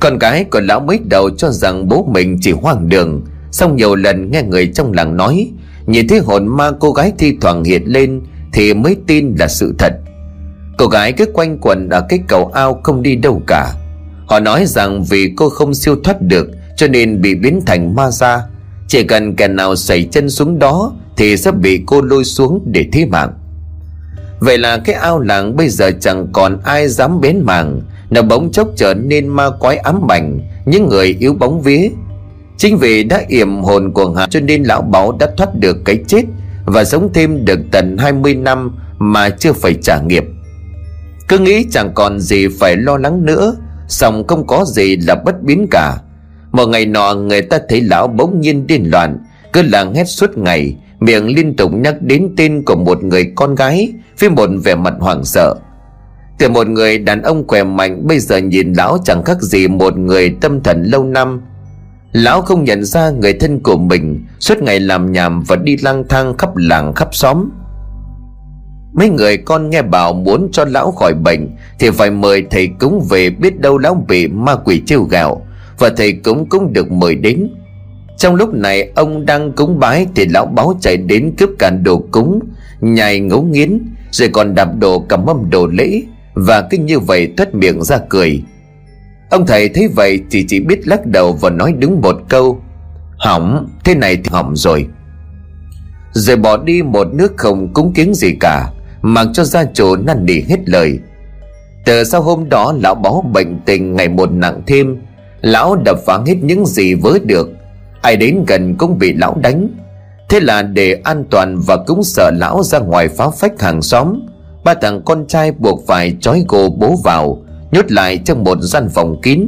Con gái của lão mới đầu cho rằng bố mình chỉ hoang đường xong nhiều lần nghe người trong làng nói, nhìn thấy hồn ma cô gái thi thoảng hiện lên thì mới tin là sự thật. Cô gái cứ quanh quẩn ở cái cầu ao không đi đâu cả họ nói rằng vì cô không siêu thoát được, cho nên bị biến thành ma ra Chỉ cần kẻ nào xảy chân xuống đó Thì sẽ bị cô lôi xuống để thi mạng. Vậy là cái ao làng bây giờ chẳng còn ai dám bến màng Nó bỗng chốc trở nên ma quái ám bành Những người yếu bóng vía. Chính vì đã yểm hồn của Hà Cho nên lão báu đã thoát được cái chết Và sống thêm được tận 20 năm Mà chưa phải trả nghiệp. Cứ nghĩ chẳng còn gì phải lo lắng nữa Xong không có gì là bất biến cả. Một ngày nọ, người ta thấy lão bỗng nhiên điên loạn. Cứ làng hét suốt ngày, Miệng liên tục nhắc đến tên của một người con gái, Với một vẻ mặt hoảng sợ. Từ một người đàn ông khỏe mạnh, Bây giờ nhìn lão chẳng khác gì một người tâm thần lâu năm. Lão không nhận ra người thân của mình, Suốt ngày làm nhảm và đi lang thang khắp làng, khắp xóm. Mấy người con nghe bảo muốn cho lão khỏi bệnh Thì phải mời thầy cúng về biết đâu lão bị ma quỷ trêu gạo Và thầy cúng cũng được mời đến. Trong lúc này ông đang cúng bái Thì lão báo chạy đến cướp cản đồ cúng Nhài ngấu nghiến Rồi còn đạp đồ cầm mâm đồ lễ Và cứ như vậy thoát miệng ra cười. Ông thầy thấy vậy thì chỉ biết lắc đầu và nói đứng một câu Hỏng, thế này thì hỏng rồi. Rồi bỏ đi một nước không cúng kiến gì cả. Mặc cho gia chủ năn nỉ hết lời. Từ sau hôm đó, lão báo bệnh tình ngày một nặng thêm. Lão đập phá hết những gì vớ được. Ai đến gần cũng bị lão đánh. Thế là để an toàn và cũng sợ lão ra ngoài phá phách hàng xóm, Ba thằng con trai buộc phải trói gô bố vào, Nhốt lại trong một gian phòng kín.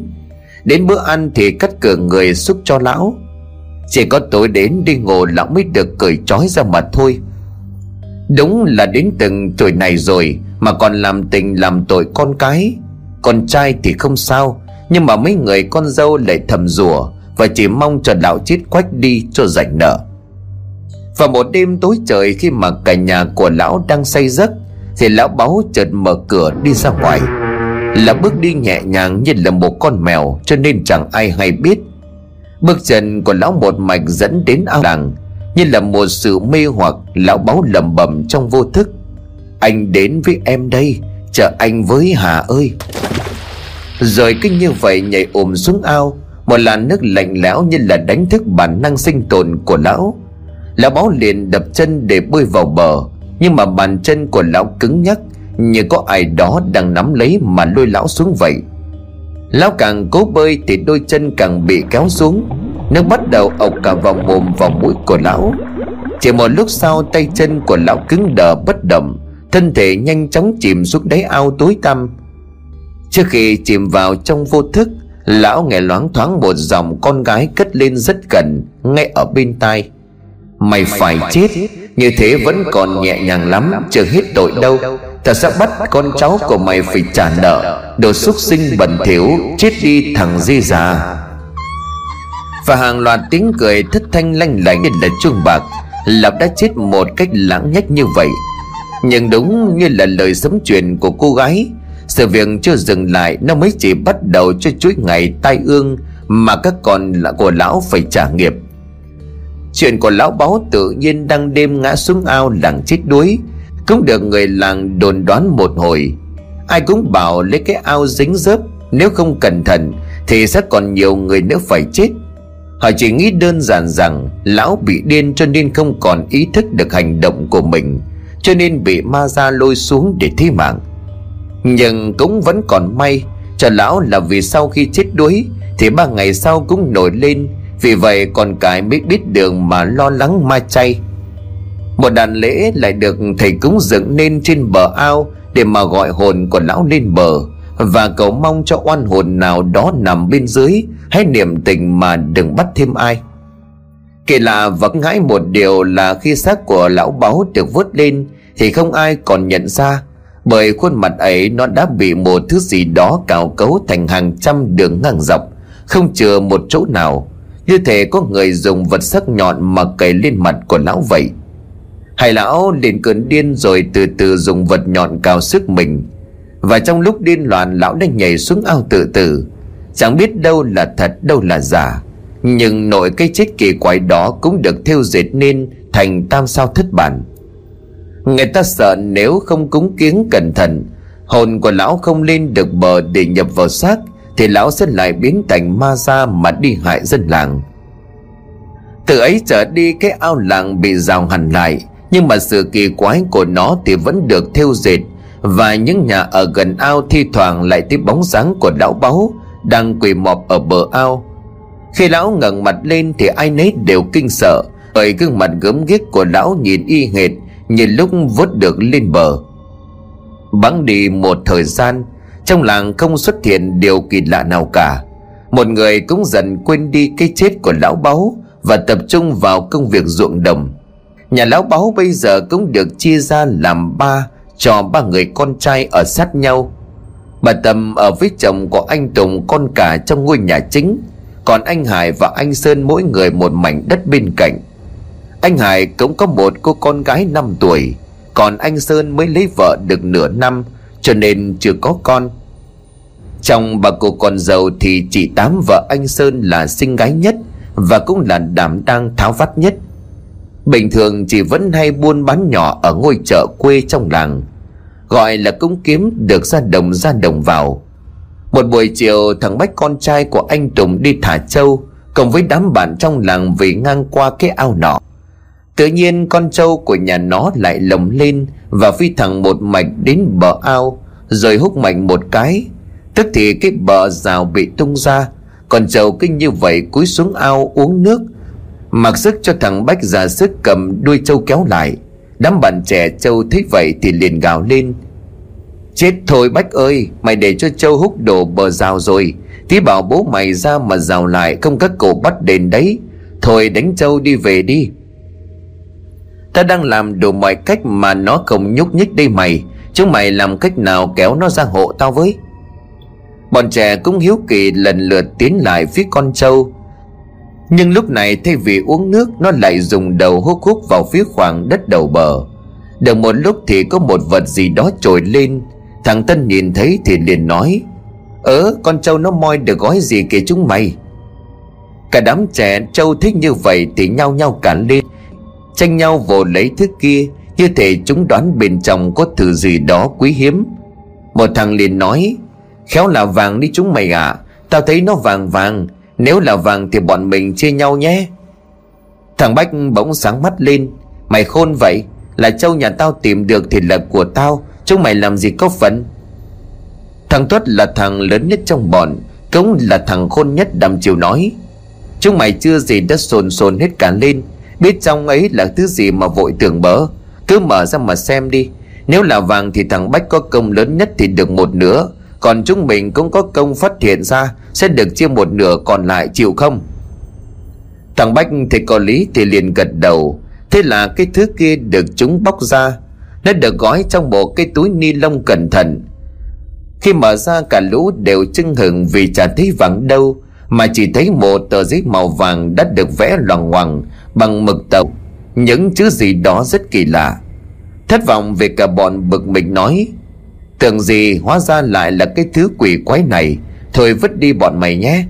Đến bữa ăn thì cắt cửa người xúc cho lão. Chỉ có tối đến đi ngủ lão mới được cởi trói ra mặt thôi. Đúng là đến từng tuổi này rồi Mà còn làm tình làm tội con cái. Con trai thì không sao, Nhưng mà mấy người con dâu lại thầm rủa Và chỉ mong cho lão chết quách đi cho rảnh nợ. Và một đêm tối trời khi mà cả nhà của lão đang say giấc, Thì lão báu chợt mở cửa đi ra ngoài. Là bước đi nhẹ nhàng như là một con mèo, Cho nên chẳng ai hay biết. Bước chân của lão một mạch dẫn đến ao làng như là một sự mê hoặc, lão báo lầm bầm trong vô thức. Anh đến với em đây, chờ anh với hà ơi. Rồi cứ như vậy nhảy ồm xuống ao, một làn nước lạnh lẽo như là đánh thức bản năng sinh tồn của lão. Lão báo liền đập chân để bơi vào bờ, nhưng mà bàn chân của lão cứng nhắc, như có ai đó đang nắm lấy mà lôi lão xuống vậy. Lão càng cố bơi thì đôi chân càng bị kéo xuống. Nước bắt đầu ọc cả vào mồm vào mũi của lão. Chỉ một lúc sau, tay chân của lão cứng đờ bất động. Thân thể nhanh chóng chìm xuống đáy ao tối tăm. Trước khi chìm vào trong vô thức, Lão nghe loáng thoáng một dòng con gái cất lên rất gần, Ngay ở bên tai. Mày phải chết, Như thế vẫn còn nhẹ nhàng lắm, Chưa hết tội đâu. Ta sẽ bắt con cháu của mày phải trả nợ, Đồ xúc sinh bẩn thỉu, Chết đi thằng di già và hàng loạt tiếng cười thất thanh lanh lảnh như là chuông bạc. Lập đã chết một cách lãng nhách như vậy. Nhưng đúng như là lời sấm truyền của cô gái, Sự việc chưa dừng lại, Nó mới chỉ bắt đầu cho chuỗi ngày tai ương Mà các con là của lão phải trả nghiệp. Chuyện của lão báo tự nhiên đang đêm ngã xuống ao làng chết đuối. Cũng được người làng đồn đoán một hồi. Ai cũng bảo lấy cái ao dính dớp, Nếu không cẩn thận Thì sẽ còn nhiều người nữa phải chết. Họ chỉ nghĩ đơn giản rằng Lão bị điên cho nên không còn ý thức được hành động của mình, Cho nên bị ma ra lôi xuống để thi mạng. Nhưng cũng vẫn còn may, Cho lão là vì sau khi chết đuối, Thì ba ngày sau cũng nổi lên, Vì vậy còn cái mới biết đường mà lo lắng ma chay. Một đàn lễ lại được thầy cúng dựng nên trên bờ ao Để mà gọi hồn của lão lên bờ và cầu mong cho oan hồn nào đó nằm bên dưới, hãy niệm tình mà đừng bắt thêm ai. Kỳ lạ và ngãi một điều là khi xác của lão báu được vớt lên, Thì không ai còn nhận ra, Bởi khuôn mặt ấy nó đã bị một thứ gì đó cào cấu thành hàng trăm đường ngang dọc, Không chừa một chỗ nào. Như thể có người dùng vật sắc nhọn mà cày lên mặt của lão vậy. Hải lão liền cơn điên rồi từ từ dùng vật nhọn cào sức mình và trong lúc điên loạn, lão đã nhảy xuống ao tự tử. Chẳng biết đâu là thật, đâu là giả. Nhưng nội cây chết kỳ quái đó cũng được theo dệt nên thành tam sao thất bản. Người ta sợ nếu không cúng kiến cẩn thận, Hồn của lão không lên được bờ để nhập vào xác, Thì lão sẽ lại biến thành ma ra mà đi hại dân làng. Từ ấy trở đi, cái ao làng bị rào hẳn lại, Nhưng mà sự kỳ quái của nó thì vẫn được thêu dệt và những nhà ở gần ao thi thoảng lại thấy bóng dáng của lão báu Đang quỳ mọp ở bờ ao. Khi lão ngẩng mặt lên thì ai nấy đều kinh sợ, Bởi gương mặt gớm ghiếc của lão nhìn y hệt Như lúc vớt được lên bờ. Bắn đi một thời gian, Trong làng không xuất hiện điều kỳ lạ nào cả. Một người cũng dần quên đi cái chết của lão báu Và tập trung vào công việc ruộng đồng. Nhà lão báu bây giờ cũng được chia ra làm ba cho ba người con trai ở sát nhau. Bà Tâm ở với chồng của anh Tùng con cả trong ngôi nhà chính. Còn anh Hải và anh Sơn mỗi người một mảnh đất bên cạnh. Anh Hải cũng có một cô con gái 5 tuổi. Còn anh Sơn mới lấy vợ được nửa năm, Cho nên chưa có con. Trong bà cô con dâu thì chị Tám vợ anh Sơn là sinh gái nhất Và cũng là đảm đang tháo vắt nhất. Bình thường chị vẫn hay buôn bán nhỏ ở ngôi chợ quê trong làng, Gọi là cũng kiếm được ra đồng ra đồng vào. Một buổi chiều, thằng Bách con trai của anh Tùng đi thả trâu Cùng với đám bạn trong làng vì ngang qua cái ao nọ. Tự nhiên con trâu của nhà nó lại lồng lên Và phi thẳng một mạch đến bờ ao, Rồi hút mạnh một cái. Tức thì cái bờ rào bị tung ra Con trâu kinh như vậy cúi xuống ao uống nước Mặc sức cho thằng Bách ra sức cầm đuôi trâu kéo lại. Đám bạn trẻ trâu thấy vậy thì liền gào lên. Chết thôi Bách ơi, Mày để cho trâu hút đổ bờ rào rồi. Tí bảo bố mày ra mà rào lại, Không các cổ bắt đền đấy. Thôi đánh trâu đi về đi. Ta đang làm đủ mọi cách mà nó không nhúc nhích đây mày. Chúng mày làm cách nào kéo nó ra hộ tao với? Bọn trẻ cũng hiếu kỳ lần lượt tiến lại phía con trâu. Nhưng lúc này thay vì uống nước, Nó lại dùng đầu hút hút vào phía khoảng đất đầu bờ. Được một lúc thì có một vật gì đó trồi lên. Thằng Tân nhìn thấy thì liền nói, Ớ, con trâu nó moi được gói gì kìa chúng mày? Cả đám trẻ trâu thích như vậy thì nhau nhau cản lên, tranh nhau vồ lấy thứ kia. Như thể chúng đoán bên trong có thứ gì đó quý hiếm. Một thằng liền nói, khéo là vàng đi chúng mày à tao thấy nó vàng vàng nếu là vàng thì bọn mình chia nhau nhé. Thằng bách bỗng sáng mắt lên. Mày khôn vậy? Là châu nhà tao tìm được thì là của tao. Chúng mày làm gì có phận? Thằng tuất là thằng lớn nhất trong bọn. Cũng là thằng khôn nhất đầm chiều nói. Chúng mày chưa gì đã sồn sồn hết cả lên. Biết trong ấy là thứ gì mà vội tưởng bỡ, Cứ mở ra mà xem đi. Nếu là vàng thì thằng Bách có công lớn nhất thì được một nửa. Còn chúng mình cũng có công phát hiện ra Sẽ được chia một nửa còn lại chịu không? Thằng Bách thì có lý thì liền gật đầu. Thế là cái thứ kia được chúng bóc ra Nó được gói trong bộ cái túi ni lông cẩn thận. Khi mở ra, cả lũ đều chưng hừng vì chả thấy vắng đâu, Mà chỉ thấy một tờ giấy màu vàng đã được vẽ loằng ngoằng bằng mực tàu. Những chữ gì đó rất kỳ lạ. Thất vọng về cả bọn bực mình nói tưởng gì, hóa ra lại là cái thứ quỷ quái này. Thôi vứt đi bọn mày nhé.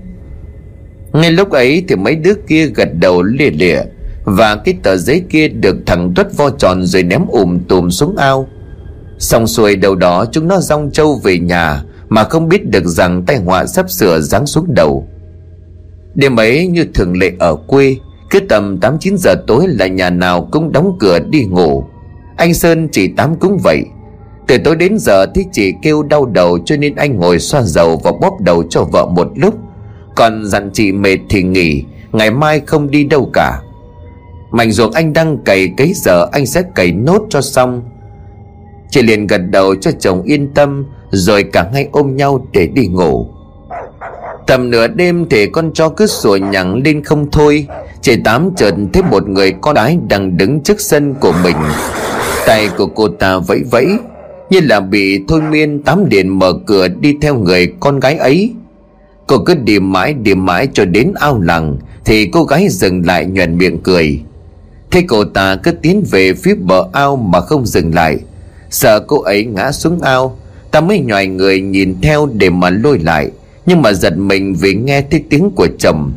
Ngay lúc ấy thì mấy đứa kia gật đầu lìa lìa, và cái tờ giấy kia được thằng tuất vo tròn rồi ném ùm tùm xuống ao. Xong xuôi đầu đó chúng nó rong trâu về nhà, mà không biết được rằng tai họa sắp sửa giáng xuống đầu. Đêm ấy như thường lệ ở quê, cứ tầm 8-9 giờ tối là nhà nào cũng đóng cửa đi ngủ. Anh Sơn chỉ tám cũng vậy. Từ tối đến giờ thì chị kêu đau đầu cho nên anh ngồi xoa dầu và bóp đầu cho vợ một lúc. Còn dặn chị mệt thì nghỉ, Ngày mai không đi đâu cả. Mảnh ruộng anh đang cày cấy giờ anh sẽ cày nốt cho xong. Chị liền gật đầu cho chồng yên tâm, Rồi cả hai ôm nhau để đi ngủ. Tầm nửa đêm thì con chó cứ sủa nhặng lên không thôi. Chị Tám chợt thấy một người con gái đang đứng trước sân của mình. Tay của cô ta vẫy vẫy. Như là bị thôi miên Tám điện mở cửa đi theo người con gái ấy. Cô cứ đi mãi đi mãi cho đến ao làng, Thì cô gái dừng lại nhoẻn miệng cười. Thế cô ta cứ tiến về phía bờ ao mà không dừng lại. Sợ cô ấy ngã xuống ao, Ta mới nhòi người nhìn theo để mà lôi lại, Nhưng mà giật mình vì nghe thấy tiếng của chồng.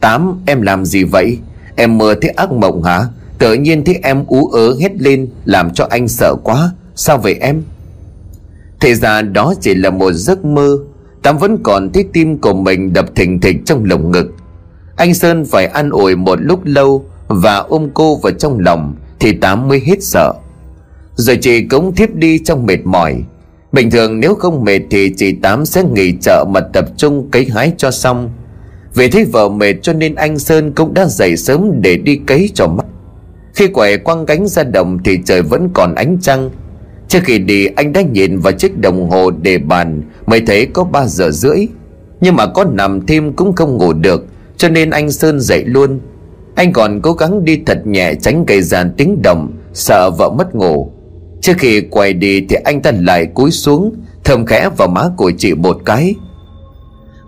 Tám, em làm gì vậy? Em mơ thấy ác mộng hả? Tự nhiên thấy em ú ớ hết lên, Làm cho anh sợ quá. Sao vậy em? Thì ra đó chỉ là một giấc mơ, Tám vẫn còn thấy tim của mình đập thình thịch trong lồng ngực. Anh Sơn phải ăn ủi một lúc lâu Và ôm cô vào trong lòng Thì Tám mới hết sợ. Rồi chị cũng thiếp đi trong mệt mỏi. Bình thường nếu không mệt thì chị Tám sẽ nghỉ chợ mà tập trung cấy hái cho xong. Vì thấy vợ mệt cho nên anh Sơn cũng đã dậy sớm để đi cấy cho mắt. Khi quẻ quăng cánh ra đồng thì trời vẫn còn ánh trăng. Trước khi đi, anh đã nhìn vào chiếc đồng hồ để bàn, Mới thấy có 3 giờ rưỡi. Nhưng mà có nằm thêm cũng không ngủ được, Cho nên anh Sơn dậy luôn. Anh còn cố gắng đi thật nhẹ tránh gây ra tiếng động, Sợ vợ mất ngủ. Trước khi quay đi thì anh ta lại cúi xuống Thơm khẽ vào má của chị một cái.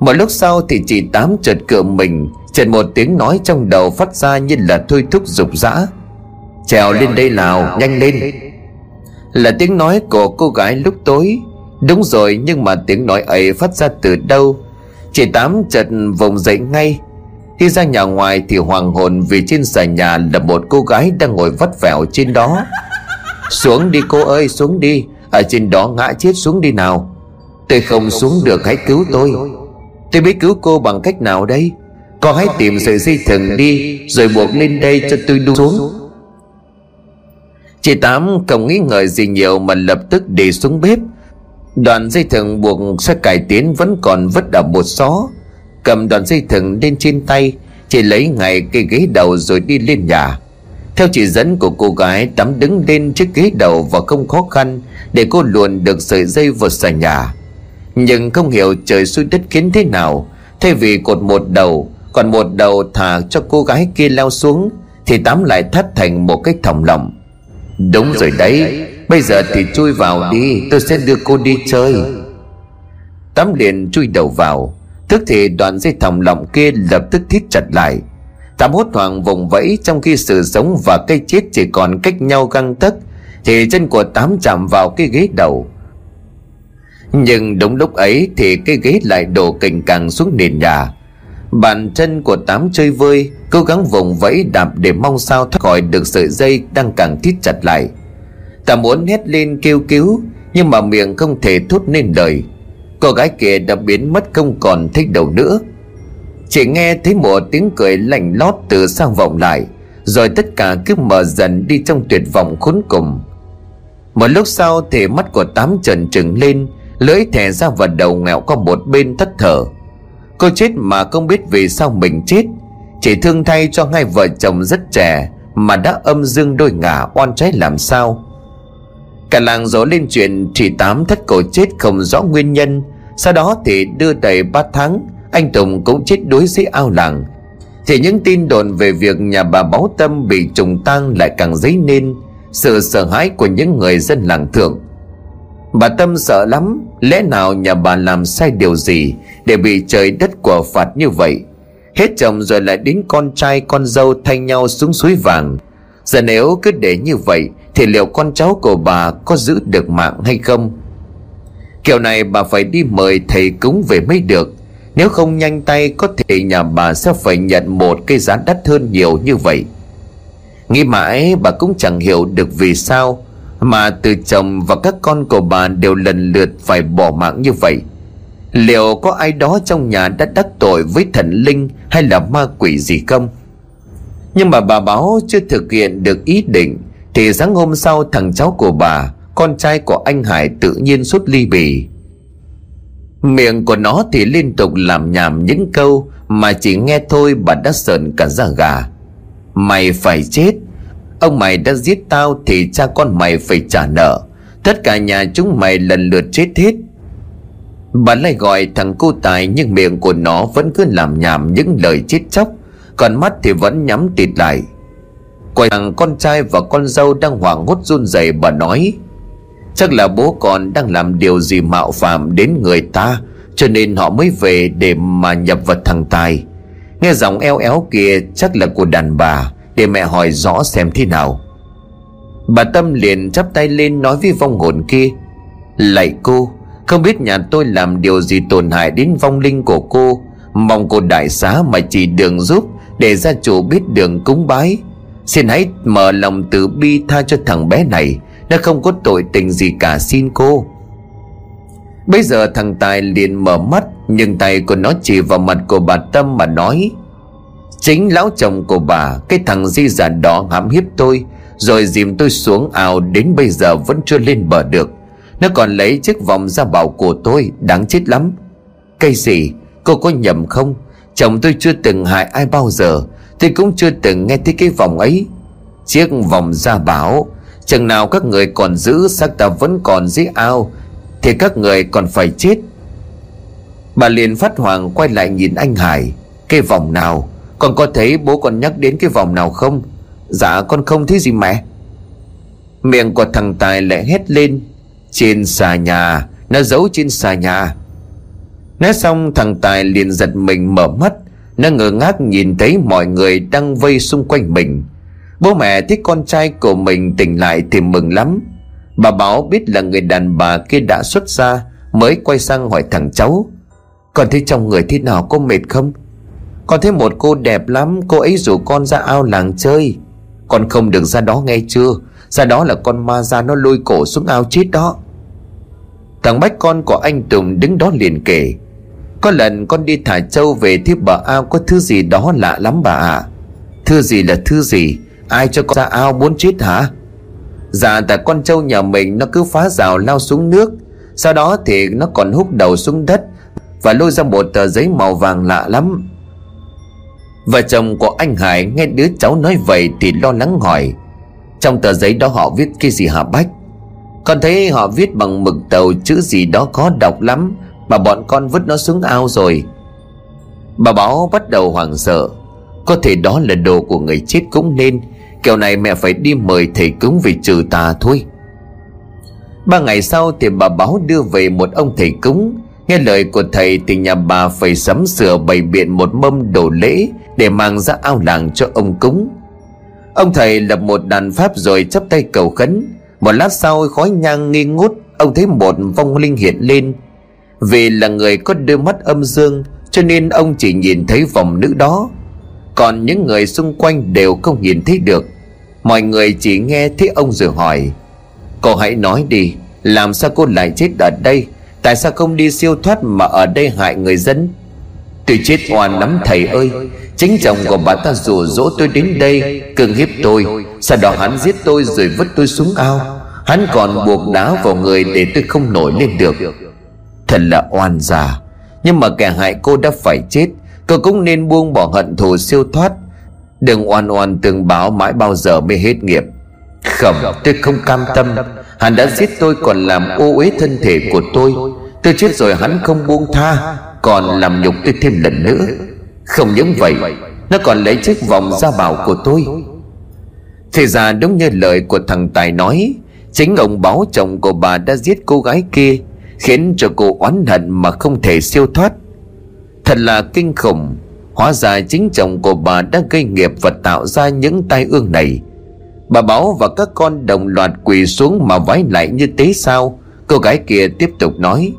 Một lúc sau thì chị Tám chợt cựa mình, Chợt một tiếng nói trong đầu phát ra như là thôi thúc dục dã. Trèo lên đây nào, nhanh lên. Là tiếng nói của cô gái lúc tối. Đúng rồi, nhưng mà tiếng nói ấy phát ra từ đâu? Chị Tám chợt vùng dậy ngay. Khi ra nhà ngoài thì hoàng hồn vì trên sàn nhà là một cô gái đang ngồi vắt vẻo trên đó. Xuống đi cô ơi, xuống đi. Ở trên đó ngã chết xuống đi nào. Tôi không xuống được, hãy cứu tôi. Tôi biết cứu cô bằng cách nào đây? Cô hãy tìm sợi dây thừng đi, Rồi buộc lên đây cho tôi đu xuống. Chị Tám không nghĩ ngợi gì nhiều Mà lập tức đi xuống bếp. Đoạn dây thừng buộc xe cải tiến Vẫn còn vứt ở một xó. Cầm đoạn dây thừng lên trên tay, Chị lấy ngay cây ghế đầu rồi đi lên nhà. Theo chỉ dẫn của cô gái, tám đứng lên chiếc ghế đầu và không khó khăn Để cô luồn được sợi dây vượt sàn nhà. Nhưng không hiểu trời xuôi đất khiến thế nào, Thay vì cột một đầu, Còn một đầu thả cho cô gái kia leo xuống, Thì Tám lại thắt thành một cách thòng lòng Đúng rồi đấy. Bây giờ thì chui vào đi Tôi sẽ đưa cô đi chơi. Tám liền chui đầu vào. Tức thì đoạn dây thòng lọng kia lập tức thít chặt lại. Tám hốt hoảng vùng vẫy trong khi sự sống và cây chết chỉ còn cách nhau găng tấc Thì chân của Tám chạm vào cái ghế đầu. Nhưng đúng lúc ấy thì cái ghế lại đổ cành càng xuống nền nhà Bàn chân của Tám chơi vơi, Cố gắng vùng vẫy đạp để mong sao thoát khỏi được sợi dây đang càng thít chặt lại. Tám muốn hét lên kêu cứu, Nhưng mà miệng không thể thốt nên lời. Cô gái kia đã biến mất không còn thấy đầu nữa. Chỉ nghe thấy một tiếng cười lạnh lót từ sang vọng lại, Rồi tất cả cứ mở dần đi trong tuyệt vọng khốn cùng. Một lúc sau thì mắt của tám trần trừng lên, Lưỡi thè ra vào đầu ngẹo qua một bên thất thở. Cô chết mà không biết vì sao mình chết. Chỉ thương thay cho hai vợ chồng rất trẻ Mà đã âm dương đôi ngả oan trái làm sao. Cả làng dỗ lên chuyện chỉ tám thất cổ chết không rõ nguyên nhân. Sau đó thì đưa đầy ba tháng, anh Tùng cũng chết đuối dưới ao làng. Thì những tin đồn về việc nhà bà Báo Tâm bị trùng tang lại càng dấy nên Sự sợ hãi của những người dân làng thượng. Bà Tâm sợ lắm, Lẽ nào nhà bà làm sai điều gì Để bị trời đất quả phạt như vậy? Hết chồng rồi lại đến con trai, con dâu thay nhau xuống suối vàng. Giờ nếu cứ để như vậy, Thì liệu con cháu của bà có giữ được mạng hay không? Kiểu này bà phải đi mời thầy cúng về mới được. Nếu không nhanh tay, có thể nhà bà sẽ phải nhận một cái giá đắt hơn nhiều như vậy. Nghĩ mãi, bà cũng chẳng hiểu được vì sao mà từ chồng và các con của bà đều lần lượt phải bỏ mạng như vậy. Liệu có ai đó trong nhà đã đắc tội với thần linh hay là ma quỷ gì không? Nhưng mà bà báo chưa thực hiện được ý định, Thì sáng hôm sau thằng cháu của bà, Con trai của anh Hải tự nhiên sút ly bì. Miệng của nó thì liên tục làm nhảm những câu Mà chỉ nghe thôi bà đã sợn cả da gà. Mày phải chết. Ông mày đã giết tao thì cha con mày phải trả nợ. Tất cả nhà chúng mày lần lượt chết hết. Bà lại gọi thằng cô tài Nhưng miệng của nó vẫn cứ làm nhảm những lời chết chóc, Còn mắt thì vẫn nhắm tịt lại. Quay thằng con trai và con dâu đang hoảng hốt run rẩy, bà nói, Chắc là bố con đang làm điều gì mạo phạm đến người ta, Cho nên họ mới về để mà nhập vật thằng Tài. Nghe giọng eo éo kia chắc là của đàn bà. Để mẹ hỏi rõ xem thế nào. Bà Tâm liền chắp tay lên nói với vong hồn kia, Lạy cô, Không biết nhà tôi làm điều gì tổn hại đến vong linh của cô. Mong cô đại xá mà chỉ đường giúp Để gia chủ biết đường cúng bái. Xin hãy mở lòng từ bi tha cho thằng bé này, nó không có tội tình gì cả, xin cô. Bây giờ thằng Tài liền mở mắt, Nhưng tay của nó chỉ vào mặt của bà Tâm mà nói Chính lão chồng của bà, Cái thằng di giả đó hãm hiếp tôi, Rồi dìm tôi xuống ao Đến bây giờ vẫn chưa lên bờ được. Nó còn lấy chiếc vòng ra bảo của tôi, Đáng chết lắm. Cây gì? Cô có nhầm không? Chồng tôi chưa từng hại ai bao giờ Tôi cũng chưa từng nghe thấy cái vòng ấy. Chiếc vòng ra bảo, Chừng nào các người còn giữ, xác ta vẫn còn dưới ao, Thì các người còn phải chết. Bà liền phát hoàng quay lại nhìn anh Hải, Cái vòng nào? Con có thấy bố còn nhắc đến cái vòng nào không? Dạ con không thấy gì mẹ. Miệng của thằng Tài lại hét lên. Trên xà nhà, Nó giấu trên xà nhà. Nói xong, thằng Tài liền giật mình mở mắt. Nó ngơ ngác nhìn thấy mọi người đang vây xung quanh mình. Bố mẹ thấy con trai của mình tỉnh lại thì mừng lắm. Bà Bảo biết là người đàn bà kia đã xuất ra Mới quay sang hỏi thằng cháu. Còn thấy trong người thế nào, có mệt không? Con thấy một cô đẹp lắm, Cô ấy rủ con ra ao làng chơi. Con không được ra đó nghe chưa? Ra đó là con ma ra nó lôi cổ xuống ao chết đó. Thằng Bách con của anh Tùng đứng đó liền kể. Có lần con đi thả trâu về thì bờ ao có thứ gì đó lạ lắm bà ạ. À. Thứ gì là thứ gì? Ai cho con ra ao muốn chết hả? Dạ tại con trâu nhà mình nó cứ phá rào lao xuống nước. Sau đó thì nó còn hút đầu xuống đất Và lôi ra một tờ giấy màu vàng lạ lắm. Vợ chồng của anh Hải nghe đứa cháu nói vậy thì lo lắng hỏi. Trong tờ giấy đó họ viết cái gì hả Bách? Con thấy họ viết bằng mực tàu, chữ gì đó khó đọc lắm, Mà bọn con vứt nó xuống ao rồi. Bà Bảo bắt đầu hoảng sợ. Có thể đó là đồ của người chết cũng nên, Kiểu này mẹ phải đi mời thầy cúng về trừ tà thôi. Ba ngày sau thì bà báo đưa về một ông thầy cúng Nghe lời của thầy thì nhà bà phải sắm sửa bày biện một mâm đồ lễ Để mang ra ao làng cho ông cúng. Ông thầy lập một đàn pháp rồi chắp tay cầu khấn. Một lát sau, khói nhang nghi ngút, Ông thấy một vong linh hiện lên. Vì là người có đôi mắt âm dương, Cho nên ông chỉ nhìn thấy vòng nữ đó. Còn những người xung quanh đều không nhìn thấy được. Mọi người chỉ nghe thấy ông rồi hỏi, cô hãy nói đi, làm sao cô lại chết ở đây? Tại sao không đi siêu thoát mà ở đây hại người dân? Tôi chết oan lắm, thầy ơi. Chính chồng của bà ta rủ dỗ tôi đến đây cường hiếp tôi. Sau đó hắn giết tôi rồi vứt tôi xuống ao. Hắn còn buộc đá vào người để tôi không nổi lên được. Thật là oan già. Nhưng mà kẻ hại cô đã phải chết. Cô cũng nên buông bỏ hận thù siêu thoát. Đừng oan oan từng báo mãi bao giờ mới hết nghiệp. Không, tôi không cam tâm. Hắn đã giết tôi còn làm ô uế thân thể của tôi. Tôi chết rồi hắn không buông tha, Còn làm nhục tôi thêm lần nữa. Không những vậy, Nó còn lấy chiếc vòng ra bảo của tôi. Thì ra đúng như lời của thằng Tài nói, Chính ông báo chồng của bà đã giết cô gái kia, Khiến cho cô oán hận mà không thể siêu thoát. Thật là kinh khủng, Hóa ra chính chồng của bà đã gây nghiệp và tạo ra những tai ương này. Bà Báo và các con đồng loạt quỳ xuống mà vái lại như thế sao? Cô gái kia tiếp tục nói,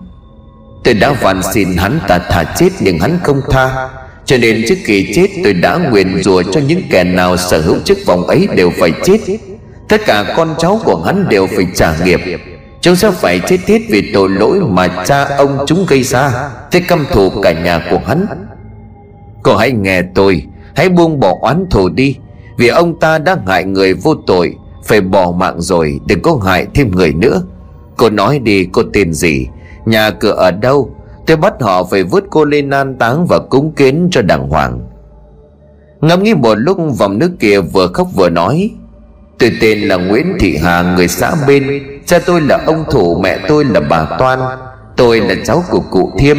Tôi đã van xin hắn ta thả chết nhưng hắn không tha. Cho nên trước khi chết tôi đã nguyện rủa cho những kẻ nào sở hữu chức vòng ấy đều phải chết. Tất cả con cháu của hắn đều phải trả nghiệp. Chúng sẽ phải chết tiết vì tội lỗi mà cha ông chúng gây ra. Thế căm thù cả nhà của hắn. Cô hãy nghe tôi. Hãy buông bỏ oán thù đi. Vì ông ta đã hại người vô tội, Phải bỏ mạng rồi, Đừng có hại thêm người nữa. Cô nói đi, cô tên gì? Nhà cửa ở đâu? Tôi bắt họ phải vứt cô lên an táng Và cúng kiến cho đàng hoàng. Ngẫm nghĩ một lúc, vòng nước kia vừa khóc vừa nói, Tôi tên là Nguyễn Thị Hà, người xã bên. Cha tôi là ông thủ, mẹ tôi là bà Toan. Tôi là cháu của cụ Thiêm.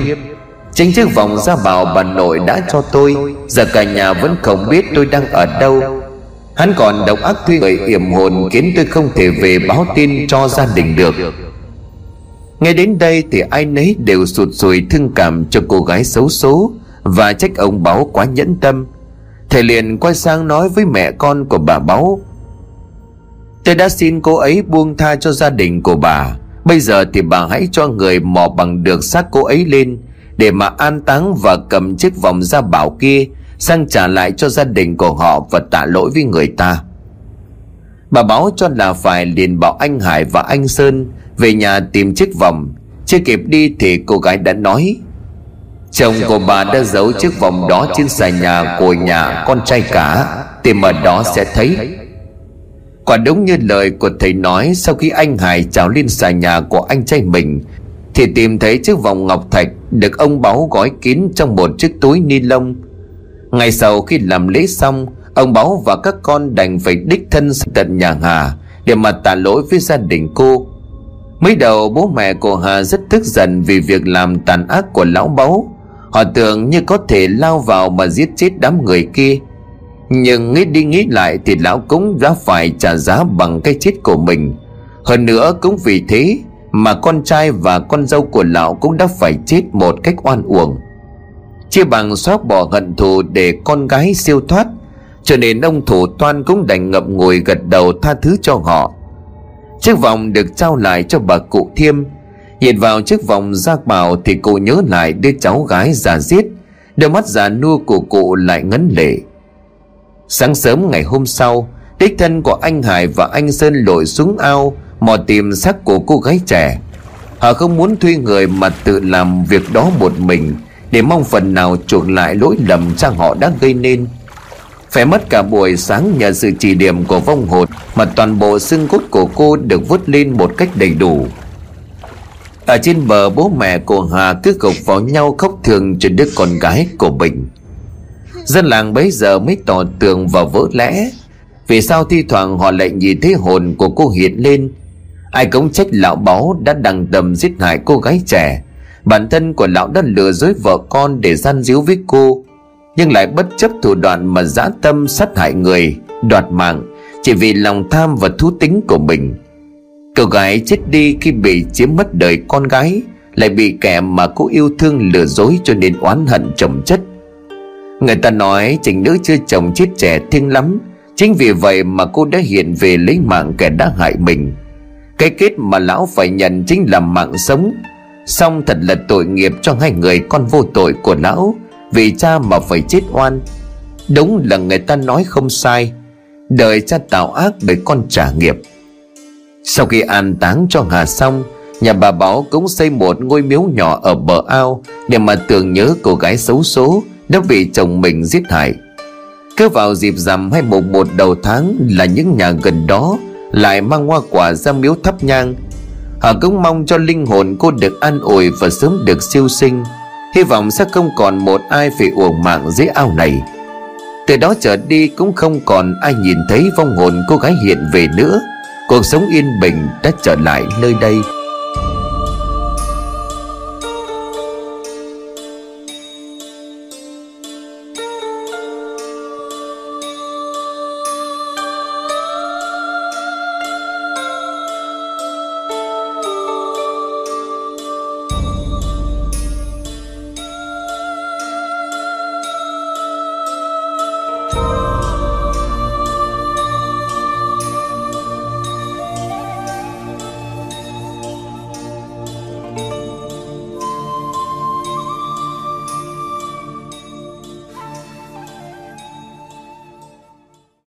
Chính chiếc vòng ra bảo bà nội đã cho tôi. Giờ cả nhà vẫn không biết tôi đang ở đâu. Hắn còn độc ác thuê người yểm hồn Khiến tôi không thể về báo tin cho gia đình được. Nghe đến đây thì ai nấy đều sụt sùi thương cảm cho cô gái xấu số Và trách ông Báo quá nhẫn tâm. Thầy liền quay sang nói với mẹ con của bà Báo, Tôi đã xin cô ấy buông tha cho gia đình của bà. Bây giờ thì bà hãy cho người mò bằng được xác cô ấy lên Để mà an táng và cầm chiếc vòng da bảo kia Sang trả lại cho gia đình của họ và tạ lỗi với người ta. Bà báo cho là phải liền bảo anh Hải và anh Sơn Về nhà tìm chiếc vòng. Chưa kịp đi thì cô gái đã nói, Chồng của bà đã giấu chiếc vòng đó trên xà nhà của nhà con trai cả. Tìm ở đó sẽ thấy. Quả đúng như lời của thầy nói, Sau khi anh Hải trào lên xà nhà của anh trai mình, Thì tìm thấy chiếc vòng ngọc thạch Được ông báu gói kín trong một chiếc túi ni lông. Ngày sau khi làm lễ xong, Ông báu và các con đành phải đích thân tận nhà Hà Để mà tạ lỗi với gia đình cô. Mới đầu, bố mẹ của Hà rất tức giận Vì việc làm tàn ác của lão báu. Họ tưởng như có thể lao vào mà giết chết đám người kia. Nhưng nghĩ đi nghĩ lại Thì lão cũng đã phải trả giá bằng cái chết của mình. Hơn nữa cũng vì thế Mà con trai và con dâu của lão Cũng đã phải chết một cách oan uổng. Chia bằng xóa bỏ hận thù Để con gái siêu thoát Cho nên ông thủ toan cũng đành ngậm ngùi gật đầu tha thứ cho họ. Chiếc vòng được trao lại cho bà cụ Thiêm. Nhìn vào chiếc vòng giác bảo Thì cụ nhớ lại đứa cháu gái già giết Đôi mắt già nua của cụ lại ngấn lệ. Sáng sớm ngày hôm sau, Đích thân của anh Hải và anh Sơn lội xuống ao, Mò tìm xác của cô gái trẻ. Họ không muốn thuê người mà tự làm việc đó một mình. Để mong phần nào chuộc lại lỗi lầm cha họ đã gây nên. Phải mất cả buổi sáng nhờ sự chỉ điểm của vong hồn Mà toàn bộ xương cốt của cô được vứt lên một cách đầy đủ. Ở trên bờ, bố mẹ của Hà cứ gục vào nhau khóc thường cho đứa con gái của mình. Dân làng bấy giờ mới tỏ tường và vỡ lẽ. Vì sao thi thoảng họ lại nhìn thấy hồn của cô hiện lên? Ai cũng trách lão báu đã đằng tầm giết hại cô gái trẻ. Bản thân của lão đã lừa dối vợ con để gian díu với cô, nhưng lại bất chấp thủ đoạn mà dã tâm sát hại người, đoạt mạng, chỉ vì lòng tham và thú tính của mình. Cậu gái chết đi khi bị chiếm mất đời con gái, lại bị kẻ mà cô yêu thương lừa dối cho nên oán hận chồng chất. Người ta nói trình nữ chưa chồng chết trẻ thiêng lắm, chính vì vậy mà cô đã hiện về lấy mạng kẻ đã hại mình. Cái kết mà lão phải nhận chính là mạng sống xong thật là tội nghiệp cho hai người con vô tội của lão, vì cha mà phải chết oan. Đúng là người ta nói không sai, Đời cha tạo ác để con trả nghiệp. Sau khi an táng cho Hà xong, Nhà bà Bảo cũng xây một ngôi miếu nhỏ ở bờ ao Để mà tưởng nhớ cô gái xấu số Đã bị chồng mình giết hại. Cứ vào dịp rằm hay mùng một đầu tháng Là những nhà gần đó Lại mang hoa quả ra miếu thắp nhang Họ cũng mong cho linh hồn cô được an ủi Và sớm được siêu sinh. Hy vọng sẽ không còn một ai phải uổng mạng dưới ao này. Từ đó trở đi cũng không còn ai nhìn thấy vong hồn cô gái hiện về nữa. Cuộc sống yên bình đã trở lại nơi đây.